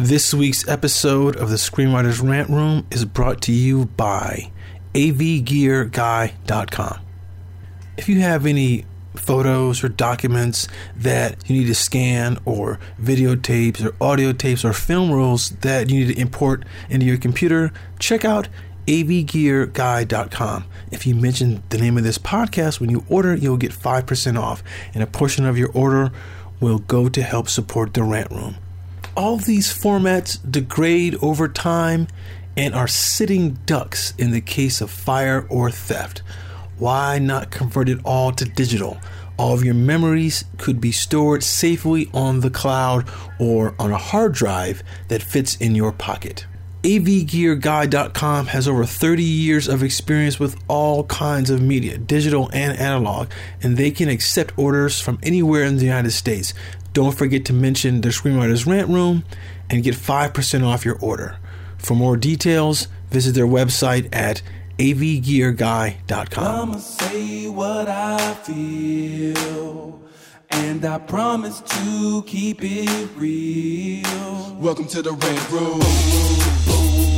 This week's episode of the Screenwriters Rant Room is brought to you by avgearguy.com. If you have any photos or documents that you need to scan or videotapes or audio tapes or film rolls that you need to import into your computer, check out avgearguy.com. If you mention the name of this podcast when you order, you'll get 5% off, and a portion of your order will go to help support the rant room all these formats degrade over time and are sitting ducks in the case of fire or theft. Why not convert it all to digital? All of your memories could be stored safely on the cloud or on a hard drive that fits in your pocket. AVGearGuy.com has over 30 years of experience with all kinds of media, digital and analog, and they can accept orders from anywhere in the United States. Don't forget to mention the Screenwriters Rant Room and get 5% off your order. For more details, visit their website at avgearguy.com. I'ma say what I feel, and I promise to keep it real. Welcome to the Rant Room.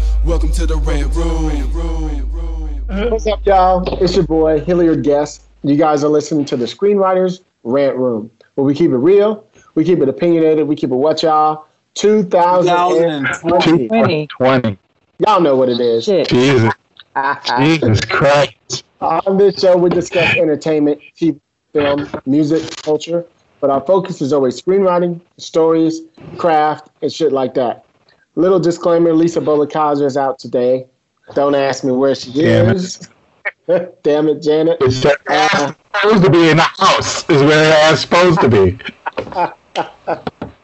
Welcome to the Rant Room. What's up, y'all? It's your boy, Hilliard Guest. You guys are listening to the Screenwriters Rant Room, where we keep it real, we keep it opinionated, we keep it what, y'all? 2020. 20. 20. Y'all know what it is. Shit. Jesus, Jesus Christ. On this show, we discuss entertainment, TV, film, music, culture, but our focus is always screenwriting, stories, craft, and shit like that. Little disclaimer Lisa Bolekaja is out today. Don't ask me where she Damn it. is. Damn it, Janet. It's supposed to be in the house, is where it's supposed to be.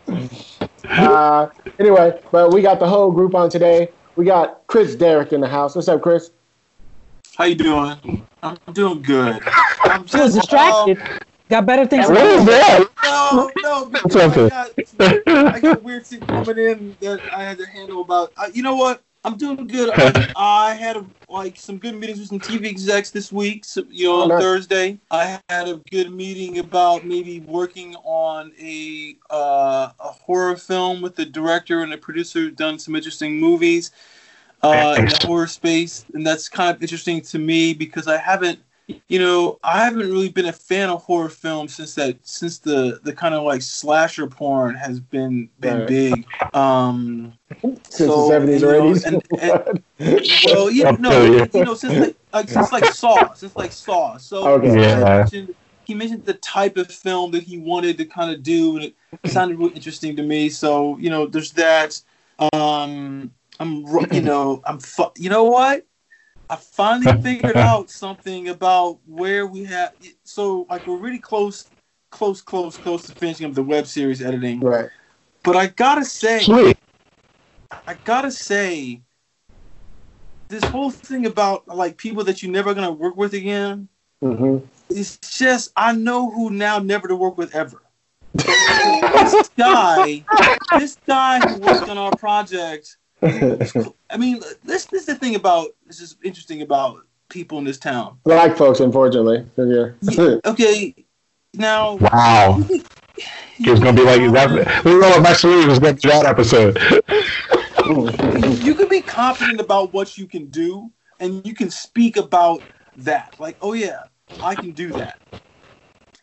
Uh, anyway, but we got the whole group on today. We got Chris Derrick in the house. What's up, Chris? How you doing? I'm doing good. I'm She was just distracted. Got better things to What is do. that? Oh, no, no, I got, I got weird shit coming in that I had to handle about. Uh, you know what? I'm doing good. I, I had like some good meetings with some TV execs this week. So, you know, Oh, on nice. Thursday, I had a good meeting about maybe working on a uh, a horror film with the director and the producer. who've Done some interesting movies uh, in the horror space, and that's kind of interesting to me because I haven't, you know, I haven't really been a fan of horror films since that since the the kind of like slasher porn has been been Right. big. Um, Since So, the 70s or 80s? and- well, you Up know, to you. you know, since like, like since like Saw, since like Saw. So Okay. he Yeah. mentioned, he mentioned the type of film that he wanted to kind of do, and it sounded really interesting to me. So you know, there's that. Um, I'm, you know, I'm, fu- you know what? I finally figured out something about where we have. So like we're really close, close, close, close to finishing up the web series editing. right. But I gotta say, Sweet. I gotta say, this whole thing about like people that you're never gonna work with again, Mm-hmm. it's just I know who now never to work with ever. this guy, this guy who worked on our project. I mean, this, this is the thing about this is interesting about people in this town. Black folks, unfortunately. Yeah. Yeah, okay, now Wow. It was going to be like that. We know next week was going to be that episode. you can be confident about what you can do and you can speak about that like oh yeah i can do that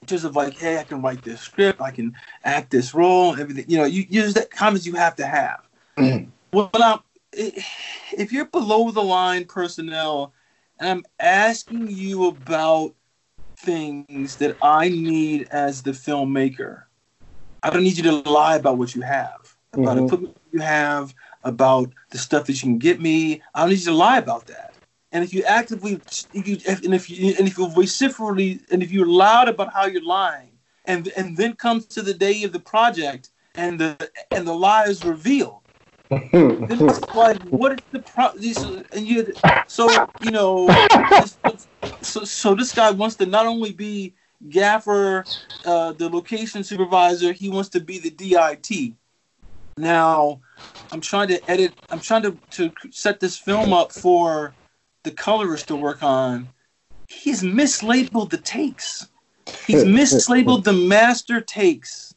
just of like hey i can write this script i can act this role everything you know you use that confidence you have to have mm. Well I'm, if you're below the line personnel and i'm asking you about things that i need as the filmmaker i don't need you to lie about what you have about Mhm. equipment you have about the stuff that you can get me. I don't need you to lie about that. And if you actively, if you, if, and if you, and if you vociferously, and if you're loud about how you're lying, and and then comes to the day of the project, and the and the lie is revealed, like, what is the pro? This, and you, so you know, so so this guy wants to not only be gaffer, uh, the location supervisor, he wants to be the DIT. Now, I'm trying to edit. I'm trying to to set this film up for the colorist to work on. He's mislabeled the takes. He's mislabeled the master takes.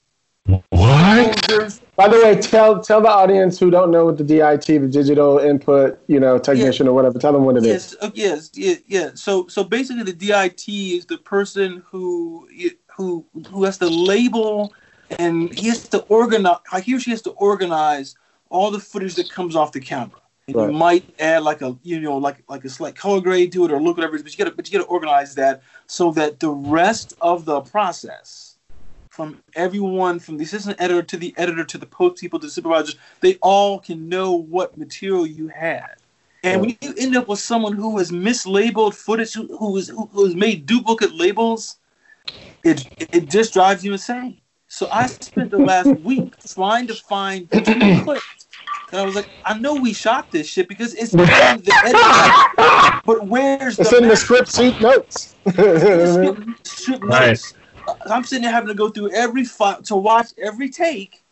What? By the way, tell tell the audience who don't know what the DIT, the digital input, you know, technician or whatever. Tell them what it is. yes, uh, yes, yeah, yeah. So, so basically, the DIT is the person who who who has to label and he has to organize. Like he or she has to organize all the footage that comes off the camera. And Right. you might add like a you know like like a slight color grade to it or look whatever. But you got to but you got to organize that so that the rest of the process. From everyone, from the assistant editor to the editor to the post people to the supervisors, they all can know what material you had. And when you end up with someone who has mislabeled footage, who, who, is, who, who has made duplicate labels, it, it just drives you insane. So I spent the last week trying to find two clips. And I was like, I know we shot this shit because it's in the edit. But where's It's the in the script sheet notes. script- script Right. notes? I'm sitting there having to go through every file to watch every take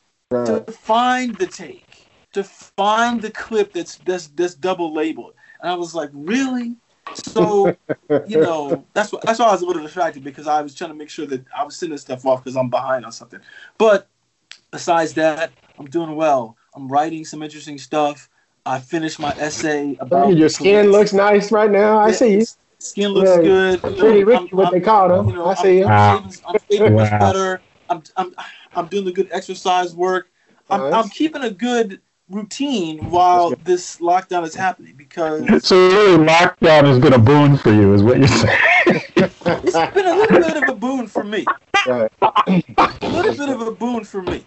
to find the take, to find the clip that's that's that's double labeled. And I was like, really? So, you know, that's what that's why I was a little distracted because I was trying to make sure that I was sending stuff off because I'm behind on something. But besides that, I'm doing well. I'm writing some interesting stuff. I finished my essay about Your skin looks nice right now. I see you. Skin looks Yeah, good. Pretty Ricky, what they call him. You know, I I'm, see you. I'm saving, I'm saving much better. I'm, I'm, I'm doing the good exercise work. I'm, Nice. I'm keeping a good routine while this lockdown is happening because So really, lockdown has been a boon for you, is what you're saying. it's been a little bit of a boon for me. Right. A little bit of a boon for me.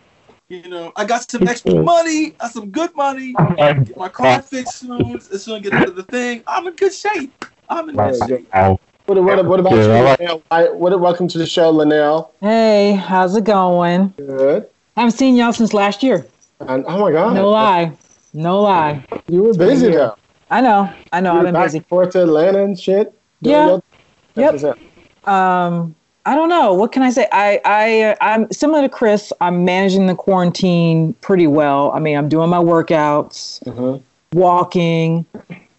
You know, I got some extra money, got some good money. Oh get my car fixed soon. As soon as I get out of the thing, I'm in good shape. I'm in good Right. shape. Wow. What, what, what about Yeah, you, I like- Linnell? Why- what, welcome to the show, Linnell. Hey, how's it going? Good. I haven't seen y'all since last year. And, oh my God. No lie. No lie. You were busy though. I know. I know. you I've been back busy. and forth to Atlanta and shit. Yeah. your- Yep. That's what's up. Um, I don't know. What can I say? I, I, uh, I'm similar to Chris. I'm managing the quarantine pretty well. I mean, I'm doing my workouts, Mhm. walking.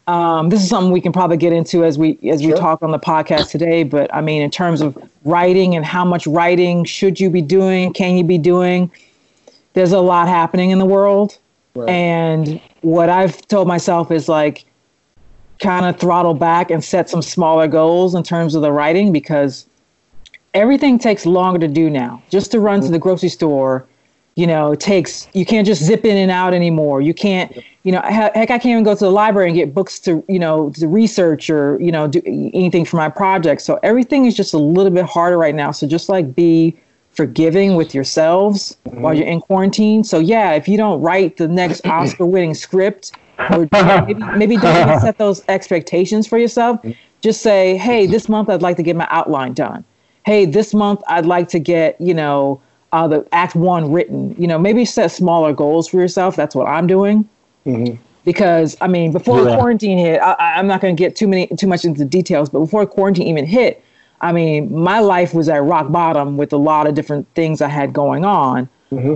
Um, this is something we can probably get into as we as we talk on the podcast today. But I mean, in terms of writing and how much writing should you be doing? Can you be doing? There's a lot happening in the world, Right. and what I've told myself is like, kind of throttle back and set some smaller goals in terms of the writing because everything takes longer to do now. Just to run to the grocery store, you know, it takes you can't just zip in and out anymore. You can't, you know, heck, I can't even go to the library and get books to, you know, to research or you know do anything for my project. So everything is just a little bit harder right now. So just like be forgiving with yourselves mm-hmm. while you're in quarantine. So yeah, if you don't write the next Oscar-winning script, or maybe maybe don't set those expectations for yourself. Just say, hey, this month I'd like to get my outline done. Hey, this month I'd like to get, you know, uh, the act one written. You know, maybe set smaller goals for yourself. That's what I'm doing. Because I mean, before Yeah. quarantine hit, I, I'm not going to get too many too much into details. But before quarantine even hit, I mean, my life was at rock bottom with a lot of different things I had going on,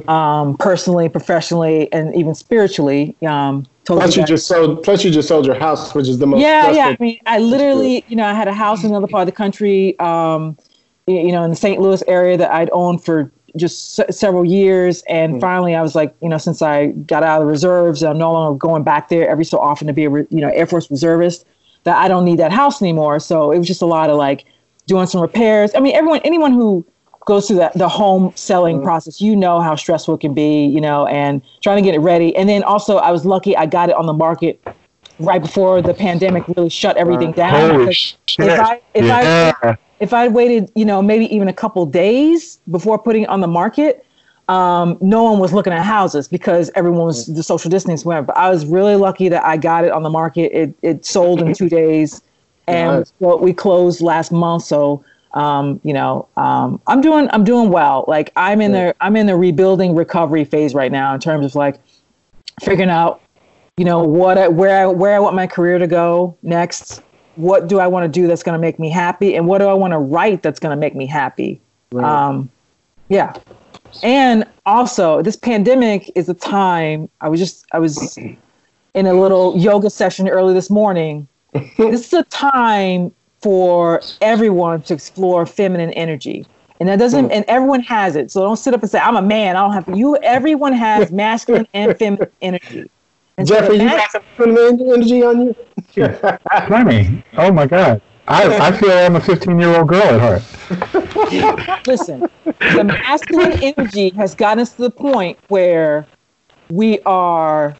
um, personally, professionally, and even spiritually. Um, told Plus, you guys- just sold. Plus, you just sold your house, which is the most. yeah, yeah. I mean, I literally, you know, I had a house in another part of the country, um, you know, in the St. Louis area that I'd owned for just se- several years. And hmm. finally, I was like, you know, since I got out of the reserves, I'm no longer going back there every so often to be a, re- you know, Air Force reservist. That I don't need that house anymore. So it was just a lot of like doing some repairs. I mean, everyone, anyone who goes through that the home selling hmm. process, you know how stressful it can be, you know, and trying to get it ready. And then also, I was lucky I got it on the market right before the pandemic really shut everything down. Holy shit. if I if yeah. I if I'd waited, you know, maybe even a couple days before putting it on the market, um, no one was looking at houses because everyone was the social distance, went. But I was really lucky that I got it on the market. It it sold in two days, and Nice. well, we closed last month. So um, you know, um, I'm doing I'm doing well. Like I'm in the I'm in the rebuilding recovery phase right now in terms of like figuring out, you know, what I, where I, where I want my career to go next. What do I want to do that's going to make me happy, and what do I want to write that's going to make me happy? Um, yeah, and also this pandemic is a time. I was just I was in a little yoga session early this morning. this is a time for everyone to explore feminine energy. And that doesn't, and everyone has it. So don't sit up and say, I'm a man. I don't have you. Everyone has masculine and feminine energy. And so Jeffrey, the you got some feminine energy on you? Funny. Oh my God. I, I feel I'm a 15 year old girl at heart. listen, the masculine energy has gotten us to the point where we are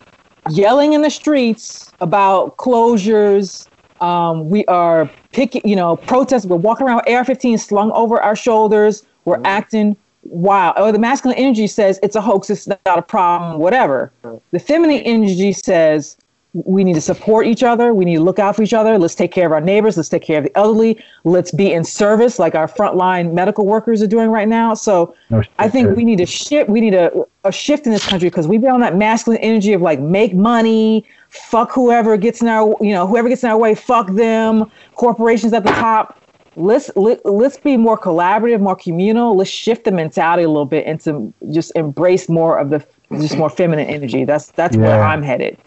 yelling in the streets about closures. Um, we are picking, you know, protesting. We're walking around with AR-15 slung over our shoulders. We're acting wild. Or the masculine energy says it's a hoax. It's not a problem. Whatever. The feminine energy says we need to support each other. We need to look out for each other. Let's take care of our neighbors. Let's take care of the elderly. Let's be in service like our frontline medical workers are doing right now. So No I think we need to shift. We need a, a shift in this country because we've been on that masculine energy of like make money, fuck whoever gets in our, you know, whoever gets in our way, fuck them. Corporations at the top. Let's let, let's be more collaborative, more communal. Let's shift the mentality a little bit and to just embrace more of the just more feminine energy. That's that's where I'm headed.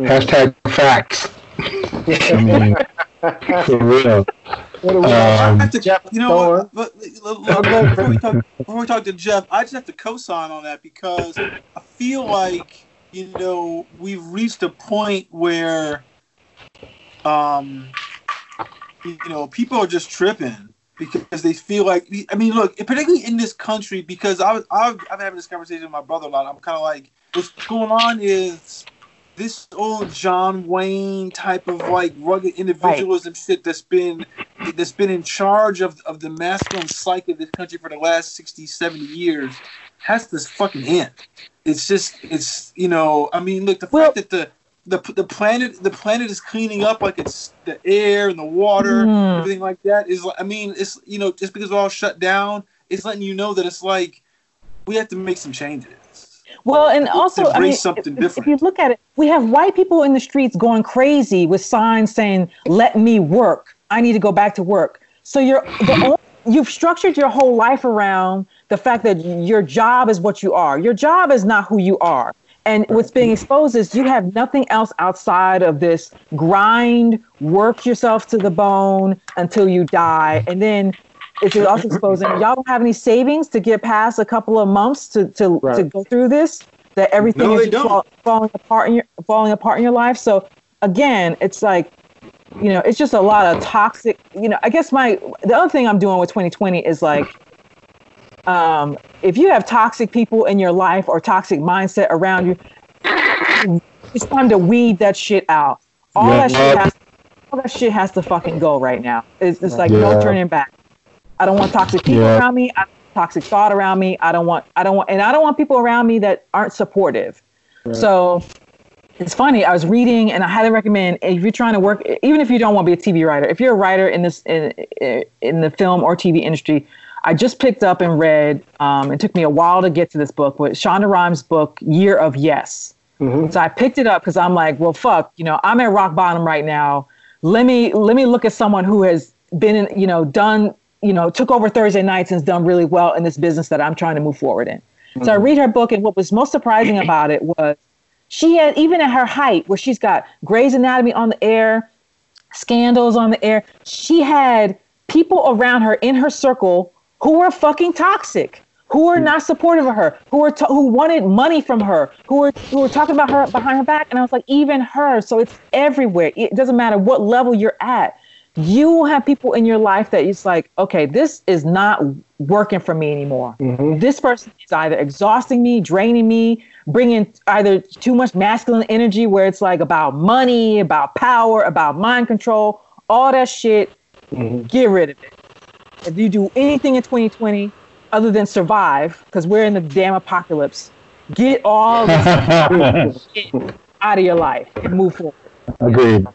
Hashtag facts. I mean, for real. What do we I Um, have to, Jeff, you know go. But, look, look, before, we talk, before we talk to Jeff, I just have to co-sign on that because I feel like you know we've reached a point where, um, you know, people are just tripping because they feel like. I mean, look, particularly in this country, because I was I've, I've been having this conversation with my brother a lot. I'm kind of like, what's going on is this old John Wayne type of like rugged individualism shit that's been that's been in charge of, of the masculine psyche of this country for the last 60, 70 years has to fucking end. It's just it's you know, I mean look the Well- fact that the the, the planet the planet is cleaning up like it's the air and the water Mhm. everything like that is I mean it's you know just because we're all shut down it's letting you know that it's like we have to make some changes. Well, and also, I mean, if, if you look at it, we have white people in the streets going crazy with signs saying, "Let me work. I need to go back to work." So you're the only, you've structured your whole life around the fact that your job is what you are. Your job is not who you are. And what's being exposed is you have nothing else outside of this grind, work yourself to the bone until you die, and then it's also exposing y'all don't have any savings to get past a couple of months to to, to go through this. That everything No, is they just don't. fall, falling apart in your falling apart in your life. So again, it's like you know, it's just a lot of toxic. You know, I guess my the other thing I'm doing with 2020 is like um, if you have toxic people in your life or toxic mindset around you, it's time to weed that shit out. All Yeah. that shit has, all that shit has to fucking go right now. It's, it's like no turning back. I don't want toxic people Yeah. around me. I don't want toxic thought around me. I don't want. I don't want, and I don't want people around me that aren't supportive. So it's funny. I was reading, and I highly recommend if you're trying to work, even if you don't want to be a TV writer, if you're a writer in this in in the film or TV industry, I just picked up and read. Um, it took me a while to get to this book, but Shonda Rhimes' book, Year of Yes. So I picked it up because I'm like, well, fuck, you know, I'm at rock bottom right now. Let me let me look at someone who has been, in, you know, done, you know, took over Thursday nights and has done really well in this business that I'm trying to move forward in. So I mm-hmm. read her book, and what was most surprising about it was she had even at her height, where she's got Grey's Anatomy on the air, scandals on the air. She had people around her in her circle who were fucking toxic, who were mm-hmm. not supportive of her, who were to- who wanted money from her, who were who were talking about her behind her back. And I was like, even her. So it's everywhere. It doesn't matter what level you're at. You will have people in your life that it's like, okay, this is not working for me anymore. Mm-hmm. This person is either exhausting me, draining me, bringing either too much masculine energy where it's like about money, about power, about mind control, all that shit. Mm-hmm. Get rid of it. If you do anything in 2020, other than survive, because we're in the damn apocalypse. Get all this shit out of your life and move forward. Agreed.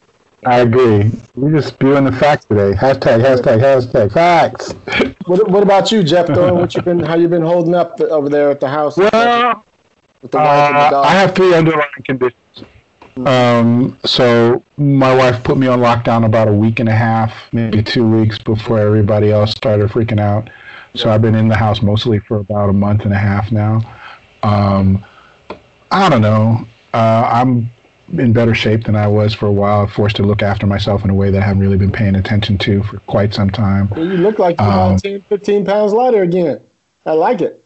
I agree. We're just spewing the facts today. Hashtag, hashtag, hashtag, facts. What, what about you, Jeff? Though, what you been? How you been holding up the, over there at the house? Well, the Uh? I have three underlying conditions. Um, so my wife put me on lockdown about a week and a half, maybe two weeks before everybody else started freaking out. So I've been in the house mostly for about a month and a half now. Um, I don't know. Uh, I'm in better shape than I was for a while. Forced to look after myself in a way that I haven't really been paying attention to for quite some time. Well, you look like you're Um, about 10, 15 pounds lighter again. I like it.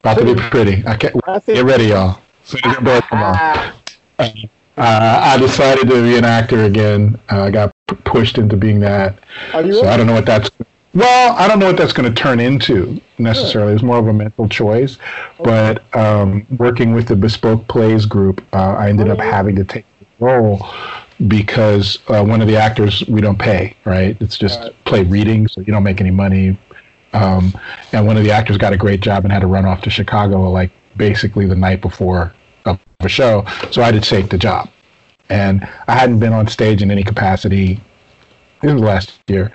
About to be pretty. I can't I get ready, y'all. Soon as the boys come on. Uh, I decided to be an actor again. Uh, I got p- pushed into being that. Are you So I don't know what that's. Well, I don't know what that's going to turn into necessarily. It's more of a mental choice. But um, working with the Bespoke Plays group, uh, I ended up having to take the role because uh, one of the actors we don't pay. Right? It's just play reading, so you don't make any money. Um, and one of the actors got a great job and had to run off to Chicago like basically the night before of a show. So I had to take the job, and I hadn't been on stage in any capacity. in the last year,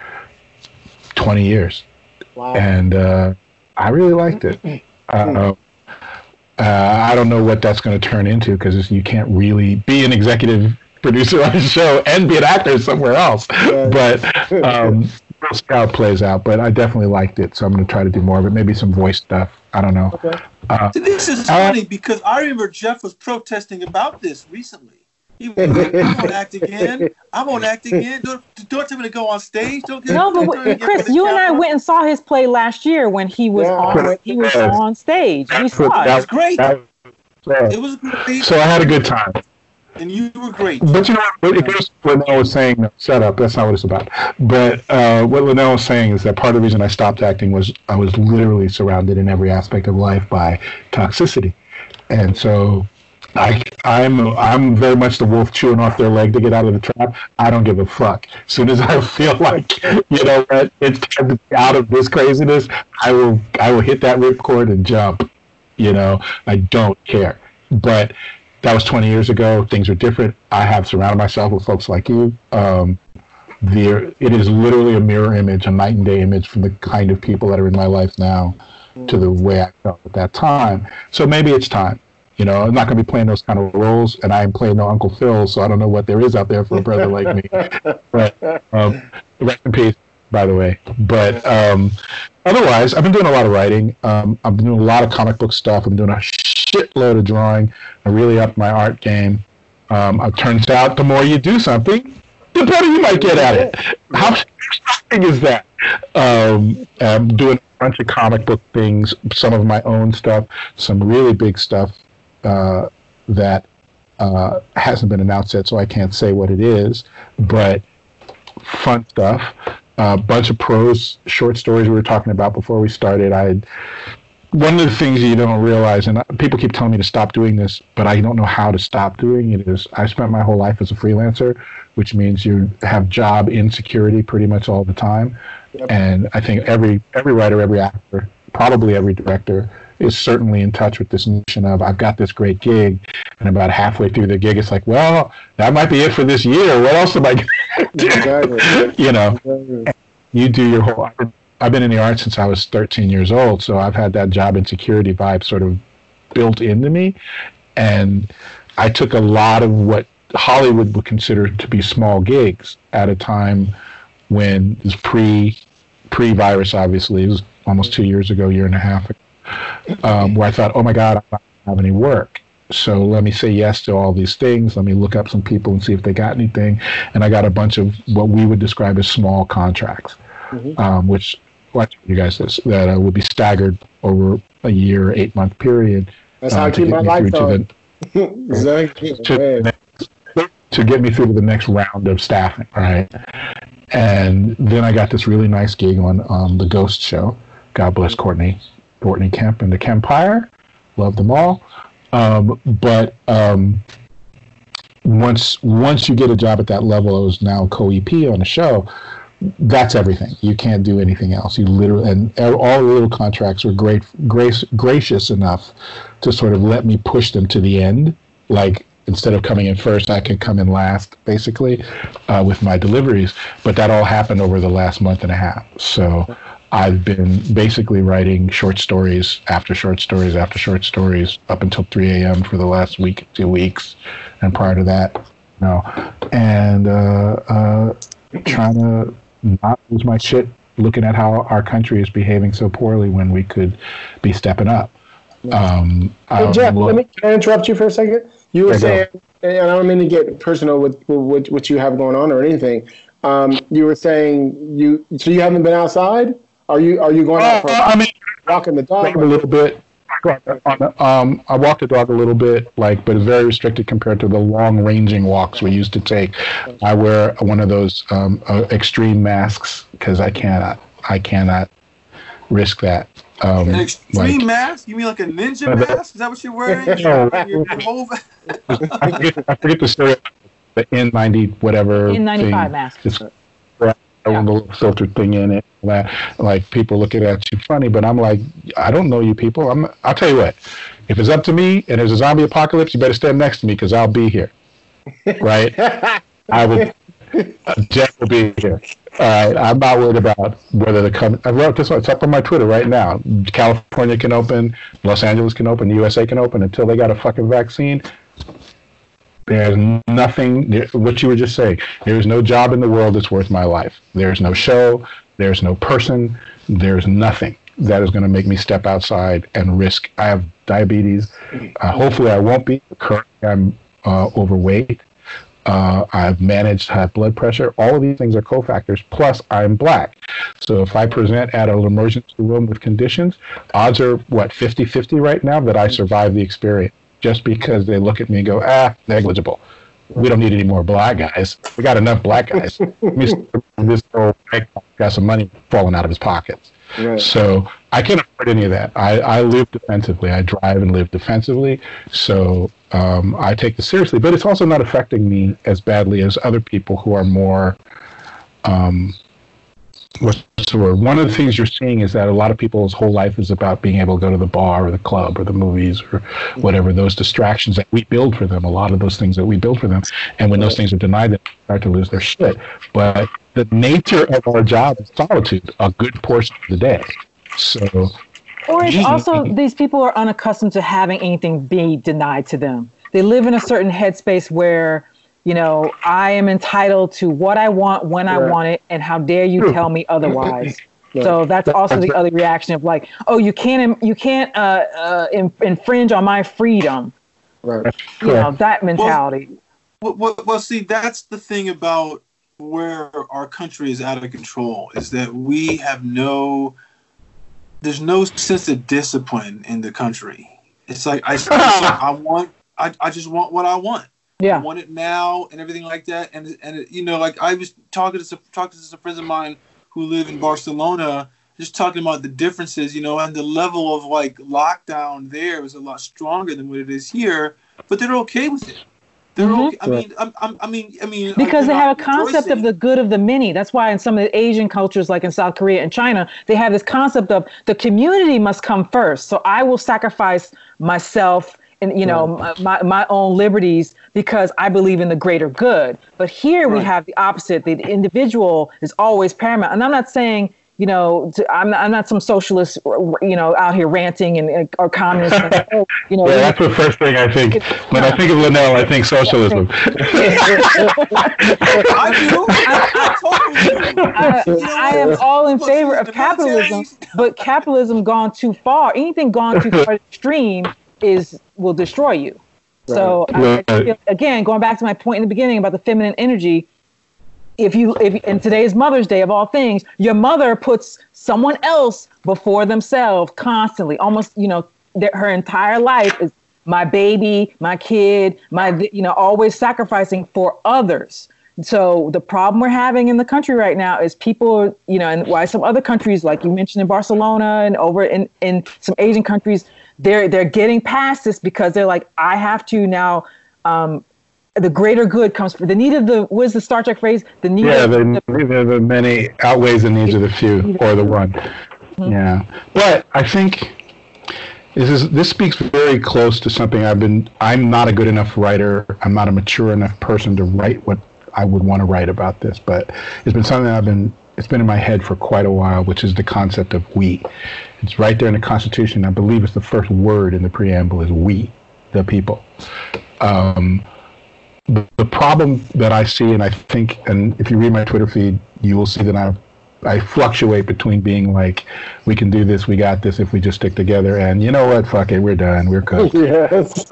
twenty years, Wow. and uh, I really liked it. Uh, uh, I don't know what that's going to turn into because you can't really be an executive producer on a show and be an actor somewhere else. But um, we'll see how it plays out. But I definitely liked it, so I'm going to try to do more of it. Maybe some voice stuff. I don't know. Okay. Uh, See, This is Uh, funny because I remember Jeff was protesting about this recently. He was like, I won't act again. I won't act again. Don't, don't tell me to go on stage. Don't get No, but don't w- get Chris, you and I went and saw his play last year when he was Yeah. on he was Yeah. on stage. We saw It it. was great. that- It was great, so I had a good time. and you were great. But you know what? It goes what Linnell was saying. No, shut up. That's not what it's about. But uh, what Linnell was saying is that part of the reason I stopped acting was I was literally surrounded in every aspect of life by toxicity, and so I, I'm I'm very much the wolf chewing off their leg to get out of the trap. I don't give a fuck. As soon as I feel like you know it's time to be out of this craziness, I will I will hit that ripcord and jump. You know, I don't care. But that was 20 years ago. Things are different. I have surrounded myself with folks like you. Um, there, it is literally a mirror image, a night and day image from the kind of people that are in my life now to the way I felt at that time. So maybe it's time. You know, I'm not going to be playing those kind of roles, and I am playing no Uncle Phil, so I don't know what there is out there for a brother like me. But um, rest in peace, by the way. But um, otherwise, I've been doing a lot of writing. Um, I'm doing a lot of comic book stuff. I'm doing a shitload of drawing. I really upped my art game. Um, it turns out the more you do something, the better you might get at it. How shocking is that? Um, I'm doing a bunch of comic book things, some of my own stuff, some really big stuff uh, that uh, hasn't been announced yet, so I can't say what it is. But fun stuff. A bunch of prose short stories we were talking about before we started. I one of the things you don't realize, and people keep telling me to stop doing this, but I don't know how to stop doing it. Is I spent my whole life as a freelancer, which means you have job insecurity pretty much all the time. And I think every every writer, every actor, probably every director is certainly in touch with this notion of I've got this great gig, and about halfway through the gig, it's like, well, that might be it for this year. What else am I going to do? Exactly. you know, you do your whole. I've been in the arts since I was 13 years old, so I've had that job insecurity vibe sort of built into me, and I took a lot of what Hollywood would consider to be small gigs at a time when it was pre pre virus. Obviously, it was almost two years ago, year and a half ago, um, where I thought, oh my God, I don't have any work. So let me say yes to all these things. Let me look up some people and see if they got anything. And I got a bunch of what we would describe as small contracts, um, which watch you guys this that uh, would be staggered over a year, eight month period. That's how I uh, keep my lights to on. exactly. to the Man. next, to get me through to the next round of staffing, right? And then I got this really nice gig on um, the Ghost Show. God bless Courtney, Courtney Kemp and the Kempire. Love them all. Um, but um, once once you get a job at that level, I was now co-EP on a show. that's everything. You can't do anything else. You literally and all the little contracts were great, grace, gracious enough to sort of let me push them to the end. Like instead of coming in first, I can come in last, basically, uh, with my deliveries. But that all happened over the last month and a half. So I've been basically writing short stories after short stories after short stories up until 3 a.m. for the last week, two weeks, and prior to that, you know, and uh, uh, trying to not lose my shit looking at how our country is behaving so poorly when we could be stepping up. Um, hey, Jeff, let me can I interrupt you for a second? You were saying, and I don't mean to get personal with, with what you have going on or anything. Um, you were saying you so you haven't been outside. Are you are you going out for I mean, walking the dog? a little bit. Um, I walk the dog a little bit, like, but very restricted compared to the long-ranging walks we used to take. I wear one of those um, uh, extreme masks because I cannot, I cannot risk that. Um, An extreme like, mask? You mean like a ninja mask? Is that what you're wearing? No. your, your whole... I, forget, I forget the story. The N90 whatever. N95 mask. It's, yeah. the little filtered thing in it. Like people looking at you funny, but I'm like, I don't know you people. I'm. I'll tell you what. If it's up to me and there's a zombie apocalypse, you better stand next to me because I'll be here. Right? I will. Uh, Jeff will be here. All right. I'm not worried about whether the come. I wrote this one. It's up on my Twitter right now. California can open. Los Angeles can open. The USA can open until they got a fucking vaccine. There's nothing, what you were just saying, there's no job in the world that's worth my life. There's no show, there's no person, there's nothing that is going to make me step outside and risk. I have diabetes. Uh, hopefully, I won't be. Currently, I'm uh, overweight. Uh, I've managed high blood pressure. All of these things are cofactors. Plus, I'm black. So if I present at an emergency room with conditions, odds are, what, 50 50 right now that I survive the experience just because they look at me and go, ah, negligible. We don't need any more black guys. We got enough black guys. this old guy got some money falling out of his pockets. Right. So I can't afford any of that. I, I live defensively. I drive and live defensively. So um, I take this seriously. But it's also not affecting me as badly as other people who are more um, what's the word? One of the things you're seeing is that a lot of people's whole life is about being able to go to the bar or the club or the movies or mm-hmm. whatever those distractions that we build for them. A lot of those things that we build for them, and when those things are denied, they start to lose their shit. But the nature of our job is solitude a good portion of the day. So. Or it's also these people are unaccustomed to having anything be denied to them. They live in a certain headspace where you know, I am entitled to what I want when I want it, and how dare you tell me otherwise? So that's also the other reaction of like, oh, you can't you can't uh, uh, infringe on my freedom. Right. You know that mentality. Well, well, well, see, that's the thing about where our country is out of control is that we have no, there's no sense of discipline in the country. It's like I, it's like I want, I, I just want what I want yeah. I want it now and everything like that. And and it, you know, like I was talking to some talking to some friends of mine who live in Barcelona, just talking about the differences, you know, and the level of like lockdown there is a lot stronger than what it is here, but they're okay with it. They're mm-hmm. okay. I mean, I'm, I'm, i mean, I mean, because they have a concept of the good of the many. That's why in some of the Asian cultures, like in South Korea and China, they have this concept of the community must come first. So I will sacrifice myself and you know right. my, my own liberties because i believe in the greater good. But here right. we have the opposite. The individual is always paramount. And i'm not saying you know to, I'm, not, I'm not some socialist you know out here ranting and or communist. Oh, you know yeah, that's the first thing i think. When i think of linnell i think socialism. I do. I, I totally do I, I am all in favor of capitalism but capitalism gone too far. Anything gone too far extreme is will destroy you. Right. So right. I, again, going back to my point in the beginning about the feminine energy, if you if in today's Mother's Day of all things, your mother puts someone else before themselves constantly, almost you know her entire life is my baby, my kid, my you know always sacrificing for others. So the problem we're having in the country right now is people, you know, and why some other countries, like you mentioned in Barcelona and over in, in some Asian countries, they're they're getting past this because they're like, I have to now um, the greater good comes for the need of the what is the Star Trek phrase? The need Yeah, of the, the, the many outweighs the needs of the few or the one. Yeah, but I think this is this speaks very close to something I've been. I'm not a good enough writer. I'm not a mature enough person to write what I would want to write about this. But it's been something I've been. It's been in my head for quite a while, which is the concept of we. It's right there in the Constitution. I believe it's the first word in the preamble is we, the people. Um, the, the problem that I see, and I think, and if you read my Twitter feed, you will see that I, I fluctuate between being like, we can do this, we got this if we just stick together, and you know what, fuck it, we're done, we're cooked. Yes.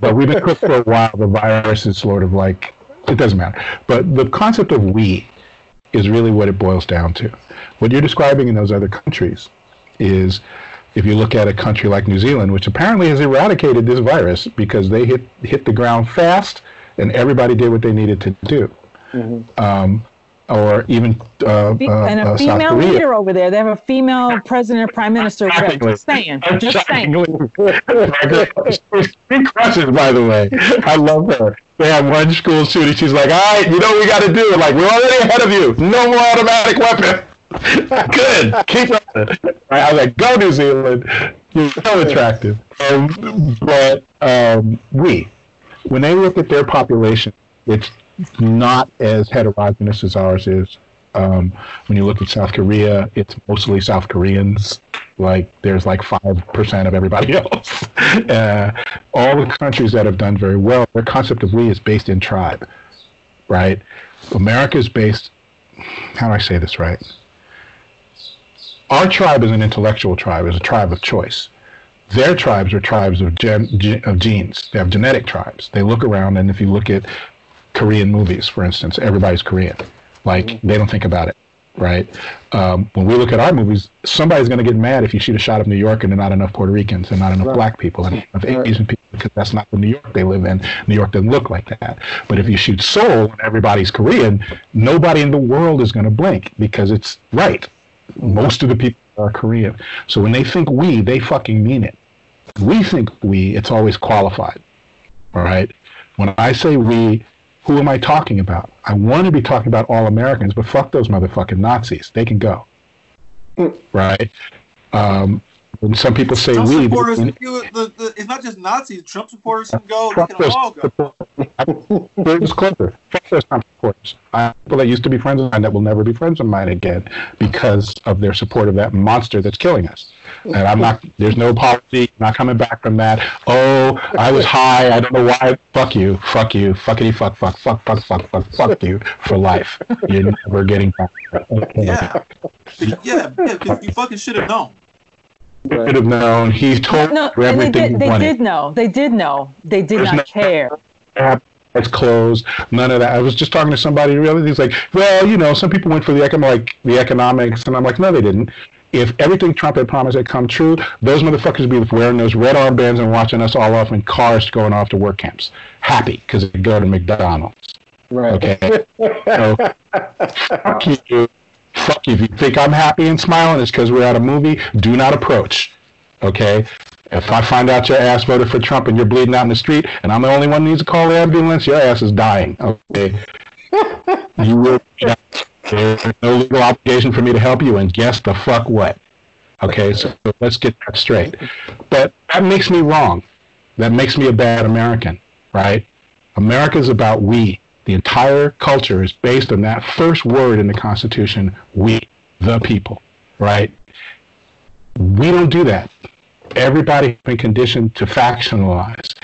but we've been cooked for a while. The virus is sort of like, it doesn't matter. But the concept of we is really what it boils down to. What you're describing in those other countries is if you look at a country like New Zealand, which apparently has eradicated this virus because they hit hit the ground fast and everybody did what they needed to do. Um, or even uh, Fe- uh, and a uh, South female Korea. leader over there. They have a female president, prime minister. whatever. Shockingly. Just saying. Just saying. She crushes, by the way. I love her. They have one school shooting. She's like, all right, you know what we got to do? Like, we're already ahead of you. No more automatic weapon. Good. Keep running. Right, I was like, go New Zealand. You're so attractive. Um, but um, we, when they look at their population, it's not as heterogeneous as ours is. Um, when you look at South Korea, it's mostly South Koreans. Like there's like five percent of everybody else. Uh, all the countries that have done very well, their concept of we is based in tribe, right? America is based. How do I say this right? Our tribe is an intellectual tribe, is a tribe of choice. Their tribes are tribes of, gen, ge- of genes. They have genetic tribes. They look around, and if you look at Korean movies, for instance, everybody's Korean. Like they don't think about it, right? Um, when we look at our movies, somebody's going to get mad if you shoot a shot of New York and there are not enough Puerto Ricans and not enough Right. black people and enough Right. Asian people because that's not the New York they live in. New York doesn't look like that. But if you shoot Seoul and everybody's Korean, nobody in the world is going to blink because it's right. Most of the people are Korean. So when they think we, they fucking mean it. We think we, it's always qualified. All right. When I say we, who am I talking about? I want to be talking about all Americans, but fuck those motherfucking Nazis. They can go. Right? Um, when some people say Trump we, supporters, they- you- the, the, it's not just Nazis. Trump supporters can go. They fuck can all go. full disclosure. Fuck Trump supporters. I people that used to be friends of mine that will never be friends of mine again because of their support of that monster that's killing us. And I'm not. There's no apology. Not coming back from that. Oh, I was high. I don't know why. Fuck you. Fuck you. Fuckity fuck fuck fuck fuck fuck fuck fuck you for life. You're never getting back. Okay. Yeah, yeah, yeah. you fucking should have known. Could have known. He told No, you and they everything did. he They wanted. did know. They did know. They did There's not no- care. it's closed. None of that. I was just talking to somebody. Really, he's like, well, you know, some people went for the econ- like the economics, and I'm like, no, they didn't. If everything Trump had promised had come true, those motherfuckers would be wearing those red armbands and watching us all off in cars going off to work camps, happy because they go to McDonald's. Right. Okay. so, fuck you. Fuck you. If you think I'm happy and smiling, it's because we're at a movie. Do not approach. Okay. If I find out your ass voted for Trump and you're bleeding out in the street, and I'm the only one who needs to call the ambulance, your ass is dying. Okay. you will. There's no legal obligation for me to help you, and guess the fuck what? Okay, so let's get that straight. But that makes me wrong. That makes me a bad American, right? America is about we. The entire culture is based on that first word in the Constitution, we, the people, right? We don't do that. Everybody's been conditioned to factionalize.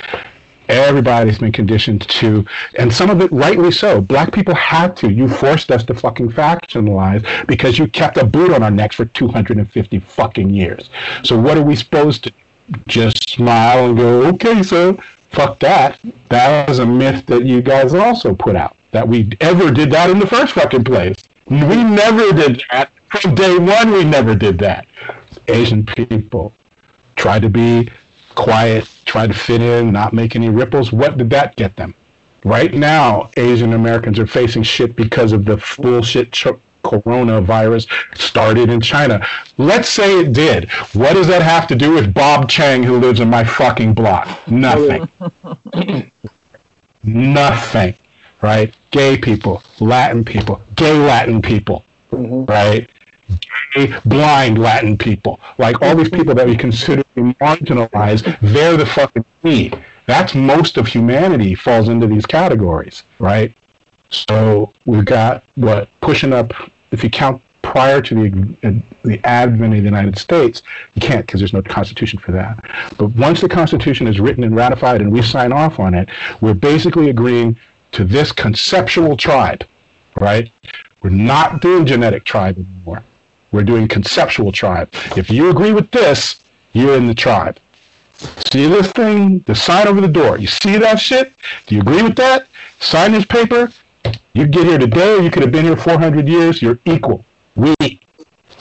Everybody's been conditioned to, and some of it rightly so. Black people had to. You forced us to fucking factionalize because you kept a boot on our necks for 250 fucking years. So what are we supposed to just smile and go, okay, so fuck that. That was a myth that you guys also put out that we ever did that in the first fucking place. We never did that. From day one, we never did that. Asian people tried to be quiet, tried to fit in, not make any ripples. What did that get them? Right now, Asian Americans are facing shit because of the bullshit coronavirus started in China. Let's say it did. What does that have to do with Bob Chang, who lives in my fucking block? Nothing. nothing, right? Gay people, Latin people, gay Latin people, mm-hmm. right? Gay, blind Latin people, like all these people that we consider marginalized, they're the fucking need. That's most of humanity falls into these categories, right? So we've got what pushing up. If you count prior to the the advent of the United States, you can't because there's no constitution for that. But once the Constitution is written and ratified and we sign off on it, we're basically agreeing to this conceptual tribe, right? We're not doing genetic tribe anymore. We're doing conceptual tribe. If you agree with this, you're in the tribe. See this thing? The sign over the door. You see that shit? Do you agree with that? Sign this paper. You get here today, you could have been here 400 years. You're equal. We,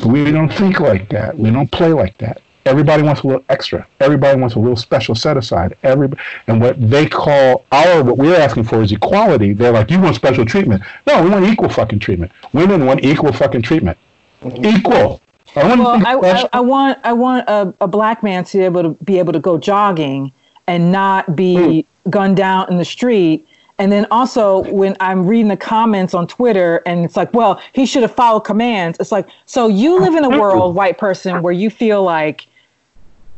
we don't think like that. We don't play like that. Everybody wants a little extra. Everybody wants a little special set aside. Every and what they call our what we're asking for is equality. They're like, you want special treatment? No, we want equal fucking treatment. Women want equal fucking treatment. Equal. I want, Well, I, I, I want I want a, a black man to be able to be able to go jogging and not be gunned down in the street. And then also when I'm reading the comments on Twitter and it's like, well, he should have followed commands. It's like, so you live in a world, white person, where you feel like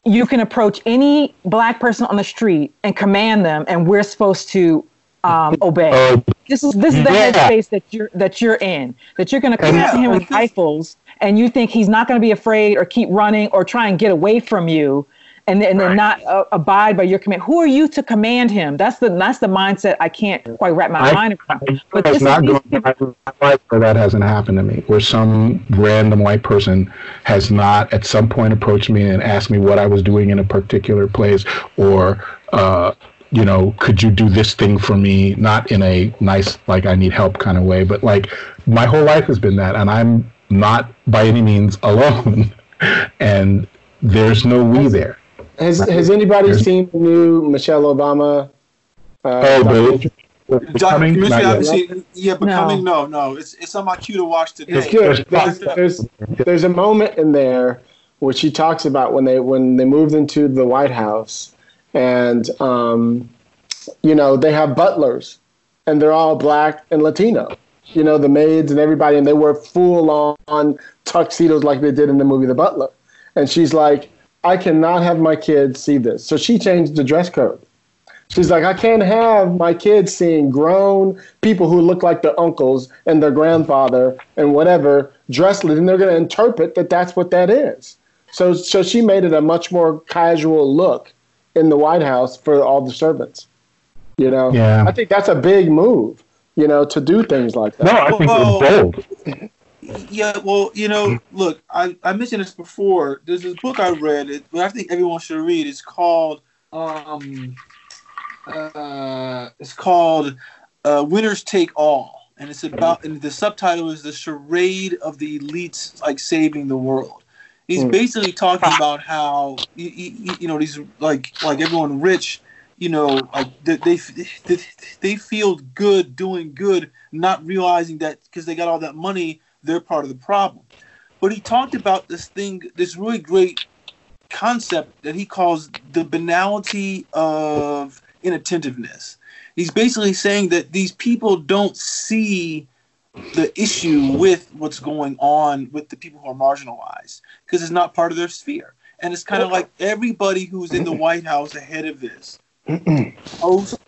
you can approach any black person on the street and command them, and we're supposed to um, obey. This is this is the Yeah. headspace that you're that you're in. That you're going to come Yeah, at him with rifles, and you think he's not going to be afraid or keep running or try and get away from you, and and then not uh, abide by your command. Who are you to command him? That's the that's the mindset I can't quite wrap my I- mind around. But this not is, going people- life where that hasn't happened to me. Where some random white person has not at some point approached me and asked me what I was doing in a particular place, or uh, you know, could you do this thing for me? Not in a nice like I need help kind of way, but like my whole life has been that, and I'm not by any means alone. and there's no we there. Has Has anybody There's- seen the new Michelle Obama? Uh, Oh, documentary? the becoming. Commissioner, I haven't seen- yeah, becoming no, no. It's it's on my queue to watch today. It's good. There's- There's, there's there's a moment in there where she talks about when they when they moved into the White House, and um, you know they have butlers, and they're all black and Latino. You know the maids and everybody, and they wear full on tuxedos like they did in the movie The Butler. And she's like, I cannot have my kids see this, so she changed the dress code. She's like, I can't have my kids seeing grown people who look like their uncles and their grandfather and whatever dressed, and they're going to interpret that that's what that is. So, so she made it a much more casual look in the White House for all the servants. You know, Yeah. I think that's a big move. You know, to do things like that. No, I think Well- it's bold. Yeah, well, you know, look, I, I mentioned this before. There's this book I read, it, but I think everyone should read. It's called um, uh, it's called uh, "Winners Take All," and it's about and the subtitle is "The Charade of the Elites Like Saving the World." He's Hmm. basically talking about how you, you, you know these like like everyone rich, you know, like they they, they, they feel good doing good, not realizing that because they got all that money they're part of the problem. But he talked about this thing, this really great concept that he calls the banality of inattentiveness. He's basically saying that these people don't see the issue with what's going on with the people who are marginalized because it's not part of their sphere. And it's kind of like everybody who's in the White House ahead of this, post,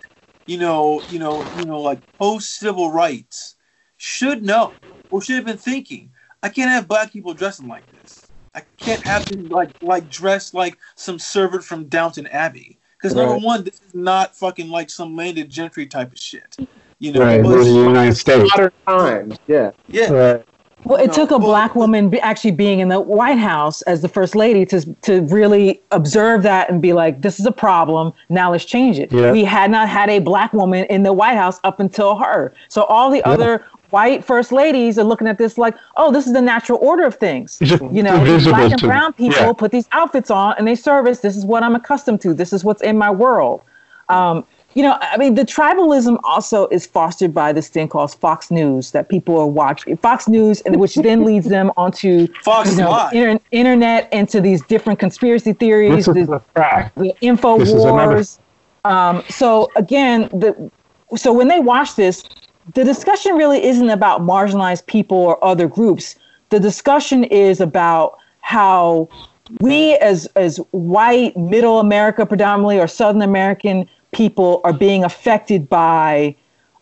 you know, you know, you know, like post civil rights, should know or should have been thinking. I can't have black people dressing like this. I can't have them like like dressed like some servant from Downton Abbey. Because number one, this is not fucking like some landed gentry type of shit. You know, Right, but we're in the United States. Modern times, yeah. yeah. Right. Well, it No, took a well, black woman be, actually being in the White House as the first lady to to really observe that and be like, "This is a problem. Now let's change it." Yeah. We had not had a black woman in the White House up until her. So all the other white first ladies are looking at this like, "Oh, this is the natural order of things." You know, black and brown people yeah. put these outfits on and they service. This is what I'm accustomed to. This is what's in my world. Um, you know, I mean, the tribalism also is fostered by this thing called Fox News that people are watching. Fox News, and which then leads them onto Fox you know, inter- internet into these different conspiracy theories, This is the, the info This wars. Um, so again, the so when they watch this, the discussion really isn't about marginalized people or other groups. The discussion is about how we as as white middle America predominantly or Southern American people are being affected by